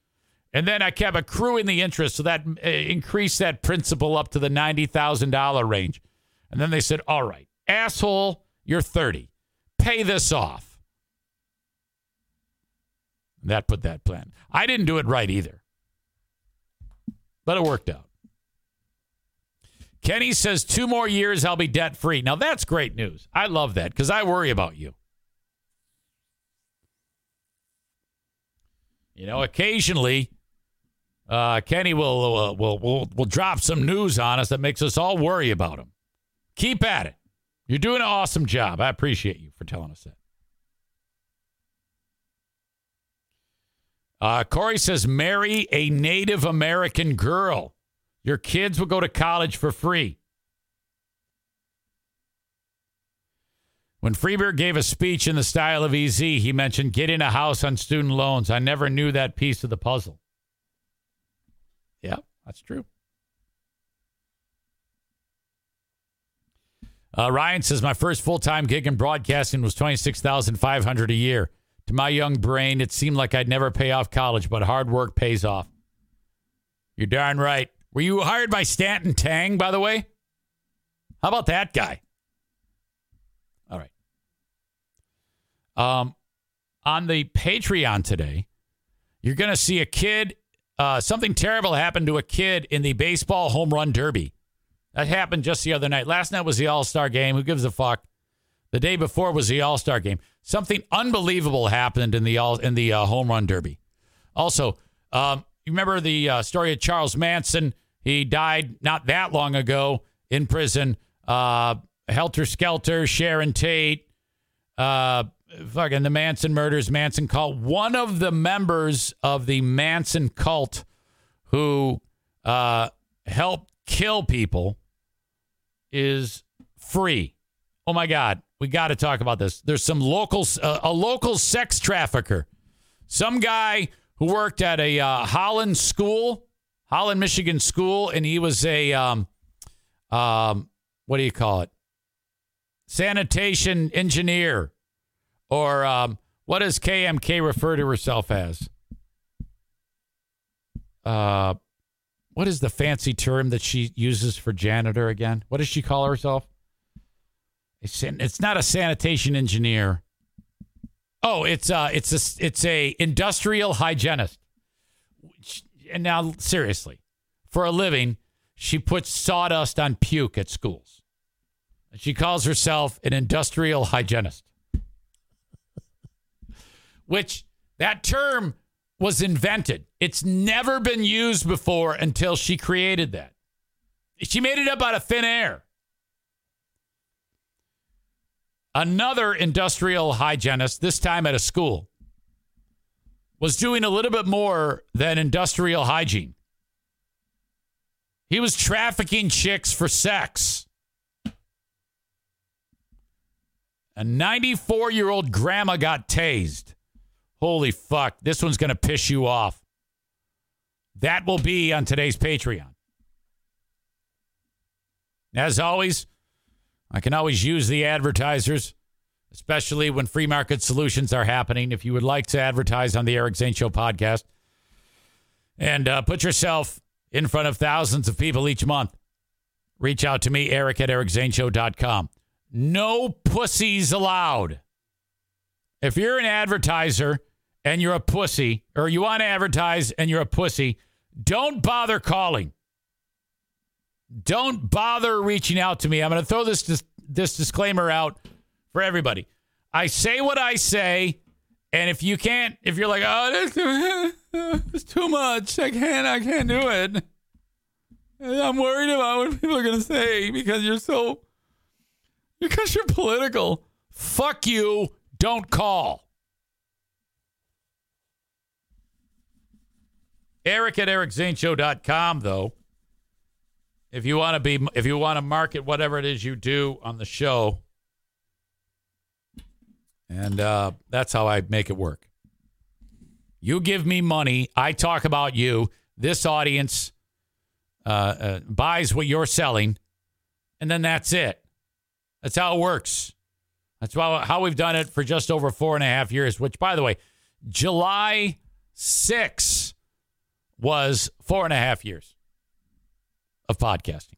And then I kept accruing the interest, so that uh, increased that principal up to the $90,000 range. And then they said, all right, asshole, you're 30. Pay this off. That put that plan. I didn't do it right either, but it worked out. Kenny says, two more years, I'll be debt free. Now, that's great news. I love that because I worry about you. You know, occasionally uh, Kenny will, uh, will will will drop some news on us that makes us all worry about him. Keep at it. You're doing an awesome job. I appreciate you for telling us that. Uh, Corey says, marry a Native American girl. Your kids will go to college for free. When Freeberg gave a speech in the style of EZ, he mentioned getting a house on student loans. I never knew that piece of the puzzle. Yeah, that's true. Uh, Ryan says my first full time gig in broadcasting was twenty six thousand five hundred a year. To my young brain, it seemed like I'd never pay off college, but hard work pays off. You're darn right. Were you hired by Stanton Tang, by the way? How about that guy? All right. Um, on the Patreon today, you're going to see a kid uh, something terrible happened to a kid in the baseball home run derby. That happened just the other night. Last night was the All Star game. Who gives a fuck? The day before was the All Star game. Something unbelievable happened in the all in the uh, home run derby. Also, um, you remember the uh, story of Charles Manson? He died not that long ago in prison. Uh, Helter Skelter, Sharon Tate, uh, fucking the Manson murders, Manson cult. One of the members of the Manson cult who uh, helped kill people is free. Oh my God, we got to talk about this. There's some local, uh, a local sex trafficker, some guy who worked at a uh, Holland school, Holland, Michigan school, and he was a, um, um, what do you call it? Sanitation engineer or um, what does KMK refer to herself as? Uh, what is the fancy term that she uses for janitor again? What does she call herself? It's, not a sanitation engineer. Oh, it's uh, it's a it's a industrial hygienist. And now, seriously, for a living, she puts sawdust on puke at schools. She calls herself an industrial hygienist, which that term was invented. It's never been used before until she created that. She made it up out of thin air. Another industrial hygienist, this time at a school, was doing a little bit more than industrial hygiene. He was trafficking chicks for sex. A 94 year old grandma got tased. Holy fuck. This one's going to piss you off. That will be on today's Patreon. As always, I can always use the advertisers, especially when free market solutions are happening. If you would like to advertise on the Eric Zane Show podcast and uh, put yourself in front of thousands of people each month, reach out to me, Eric at ericzaneshow.com. No pussies allowed. If you're an advertiser and you're a pussy, or you want to advertise and you're a pussy, don't bother calling. Don't bother reaching out to me. I'm going to throw this this disclaimer out for everybody. I say what I say, and if you can't, if you're like, oh, it's too much, I can't, I can't do it. I'm worried about what people are going to say because you're so because you're political. Fuck you. Don't call. Eric at ericzaneshow.com, though. If you want to be, if you want to market whatever it is you do on the show, and uh, that's how I make it work. You give me money, I talk about you. This audience uh, uh, buys what you're selling, and then that's it. That's how it works. That's how, how we've done it for just over four and a half years, which, by the way, July 6 was four and a half years of podcasting.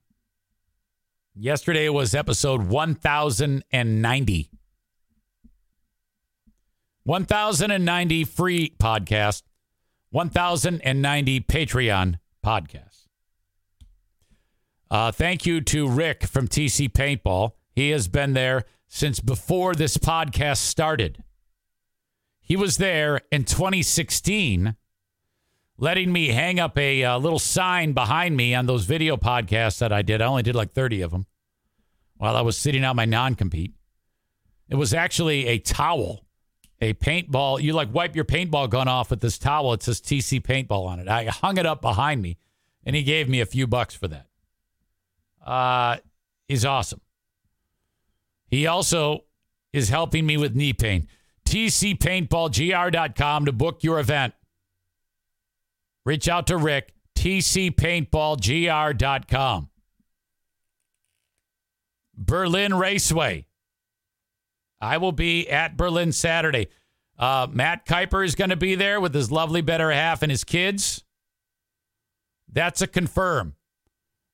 Yesterday was episode 1090. 1090 free podcast, 1090 Patreon podcast. Uh, thank you to Rick from TC Paintball. He has been there since before this podcast started. He was there in 2016, letting me hang up a uh, little sign behind me on those video podcasts that I did. I only did like 30 of them while I was sitting out my non compete. It was actually a towel, a paintball. You like wipe your paintball gun off with this towel. It says TC Paintball on it. I hung it up behind me, and he gave me a few bucks for that. Uh, he's awesome. He also is helping me with knee pain. tc TCPaintballGR.com to book your event. Reach out to Rick, TCPaintballGR.com. Berlin Raceway. I will be at Berlin Saturday. Uh, Matt Kuiper is going to be there with his lovely better half and his kids. That's a confirm.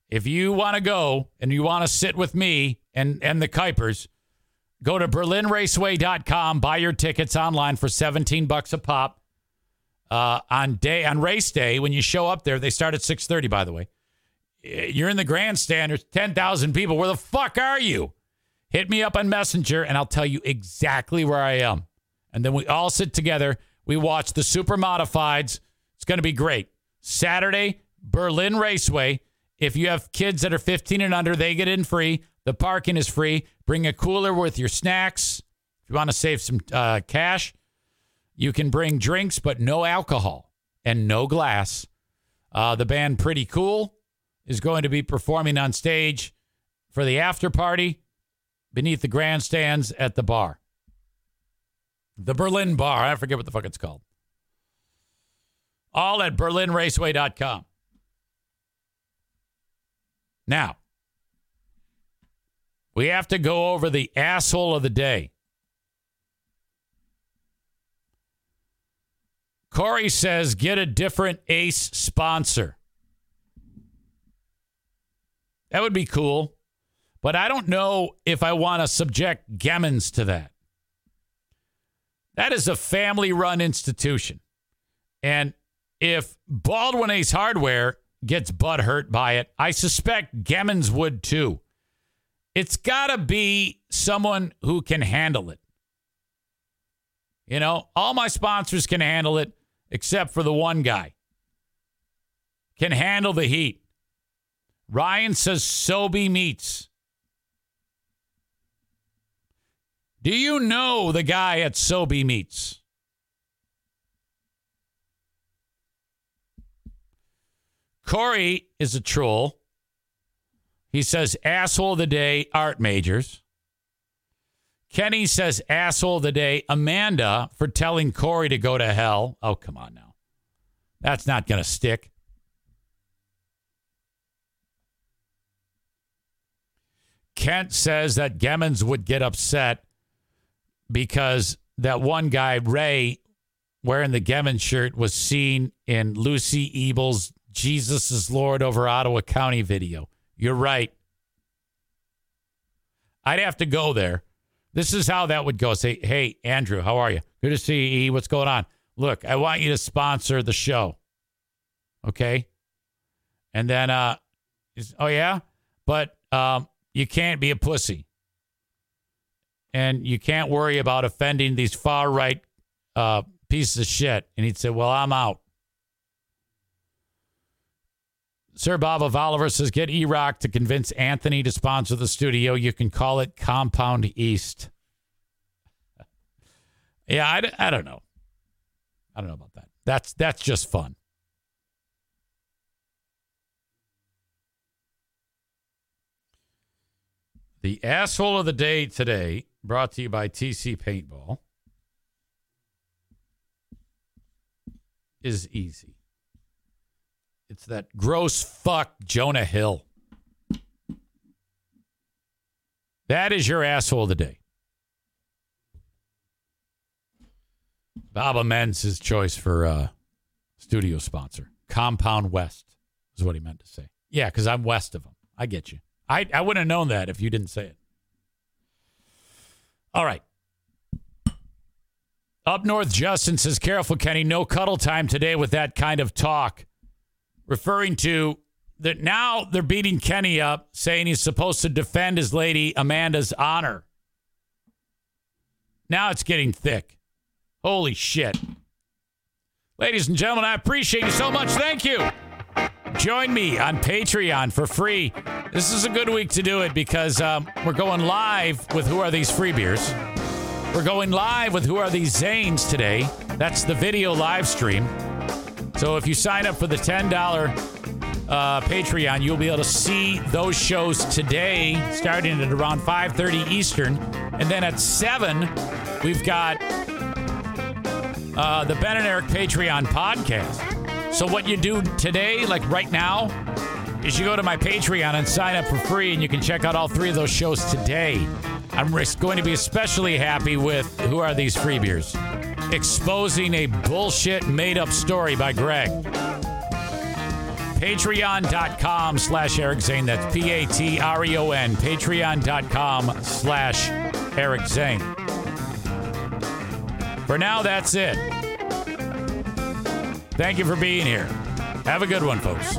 If you want to go and you want to sit with me and, and the Kuipers, go to berlinraceway.com, buy your tickets online for 17 bucks a pop. Uh, on day on race day, when you show up there, they start at 6:30, by the way. You're in the grandstand, there's 10,000 people. Where the fuck are you? Hit me up on Messenger and I'll tell you exactly where I am. And then we all sit together. We watch the super modifieds. It's going to be great. Saturday, Berlin Raceway. If you have kids that are 15 and under, they get in free. The parking is free. Bring a cooler with your snacks. If you want to save some uh, cash, you can bring drinks, but no alcohol and no glass. Uh, the band Pretty Cool is going to be performing on stage for the after party beneath the grandstands at the bar. The Berlin Bar. I forget what the fuck it's called. All at berlinraceway.com. Now, we have to go over the asshole of the day. Corey says get a different ace sponsor. That would be cool. But I don't know if I want to subject Gemmons to that. That is a family run institution. And if Baldwin Ace Hardware gets butt hurt by it, I suspect Gemmons would too. it's got to be someone who can handle it. You know, all my sponsors can handle it except for the one guy. Can handle the heat. Ryan says Sobe meets. Do you know the guy at Sobe Meats? Corey is a troll. He says asshole of the day, art majors. Kenny says asshole of the day, Amanda for telling Corey to go to hell. Oh, come on now. That's not going to stick. Kent says that Gemmons would get upset because that one guy, Ray, wearing the Gemmons shirt, was seen in Lucy Ebel's Jesus is Lord over Ottawa County video. You're right. I'd have to go there. This is how that would go. Say, hey, Andrew, how are you? Good to see you. What's going on? Look, I want you to sponsor the show. Okay. And then, uh, oh, yeah? But um, you can't be a pussy. And you can't worry about offending these far right uh, pieces of shit. And he'd say, well, I'm out. Sir Bob of Oliver says, get E Rock to convince Anthony to sponsor the studio. You can call it Compound East. yeah, I, I don't know. I don't know about that. That's that's just fun. The asshole of the day today, brought to you by TC Paintball, is easy. It's that gross fuck Jonah Hill. That is your asshole of the day. Baba his choice for uh, studio sponsor. Compound West is what he meant to say. Yeah, because I'm west of him. I get you. I, I wouldn't have known that if you didn't say it. All right. Up north, Justin says, careful, Kenny. No cuddle time today with that kind of talk. Referring to that now they're beating Kenny up, saying he's supposed to defend his lady Amanda's honor. Now it's getting thick. Holy shit. Ladies and gentlemen, I appreciate you so much. Thank you. Join me on Patreon for free. This is a good week to do it because um, we're going live with Who Are These Free Beers? We're going live with Who Are These Zanes today. That's the video live stream. So if you sign up for the $10 uh, Patreon, you'll be able to see those shows today, starting at around 5:30 Eastern, and then at seven, we've got uh, the Ben and Eric Patreon podcast. So what you do today, like right now, is you go to my Patreon and sign up for free, and you can check out all three of those shows today. I'm going to be especially happy with who are these free beers? Exposing a bullshit made up story by Greg. Patreon.com slash Eric Zane. That's P A T R E O N. Patreon.com slash Eric Zane. For now, that's it. Thank you for being here. Have a good one, folks.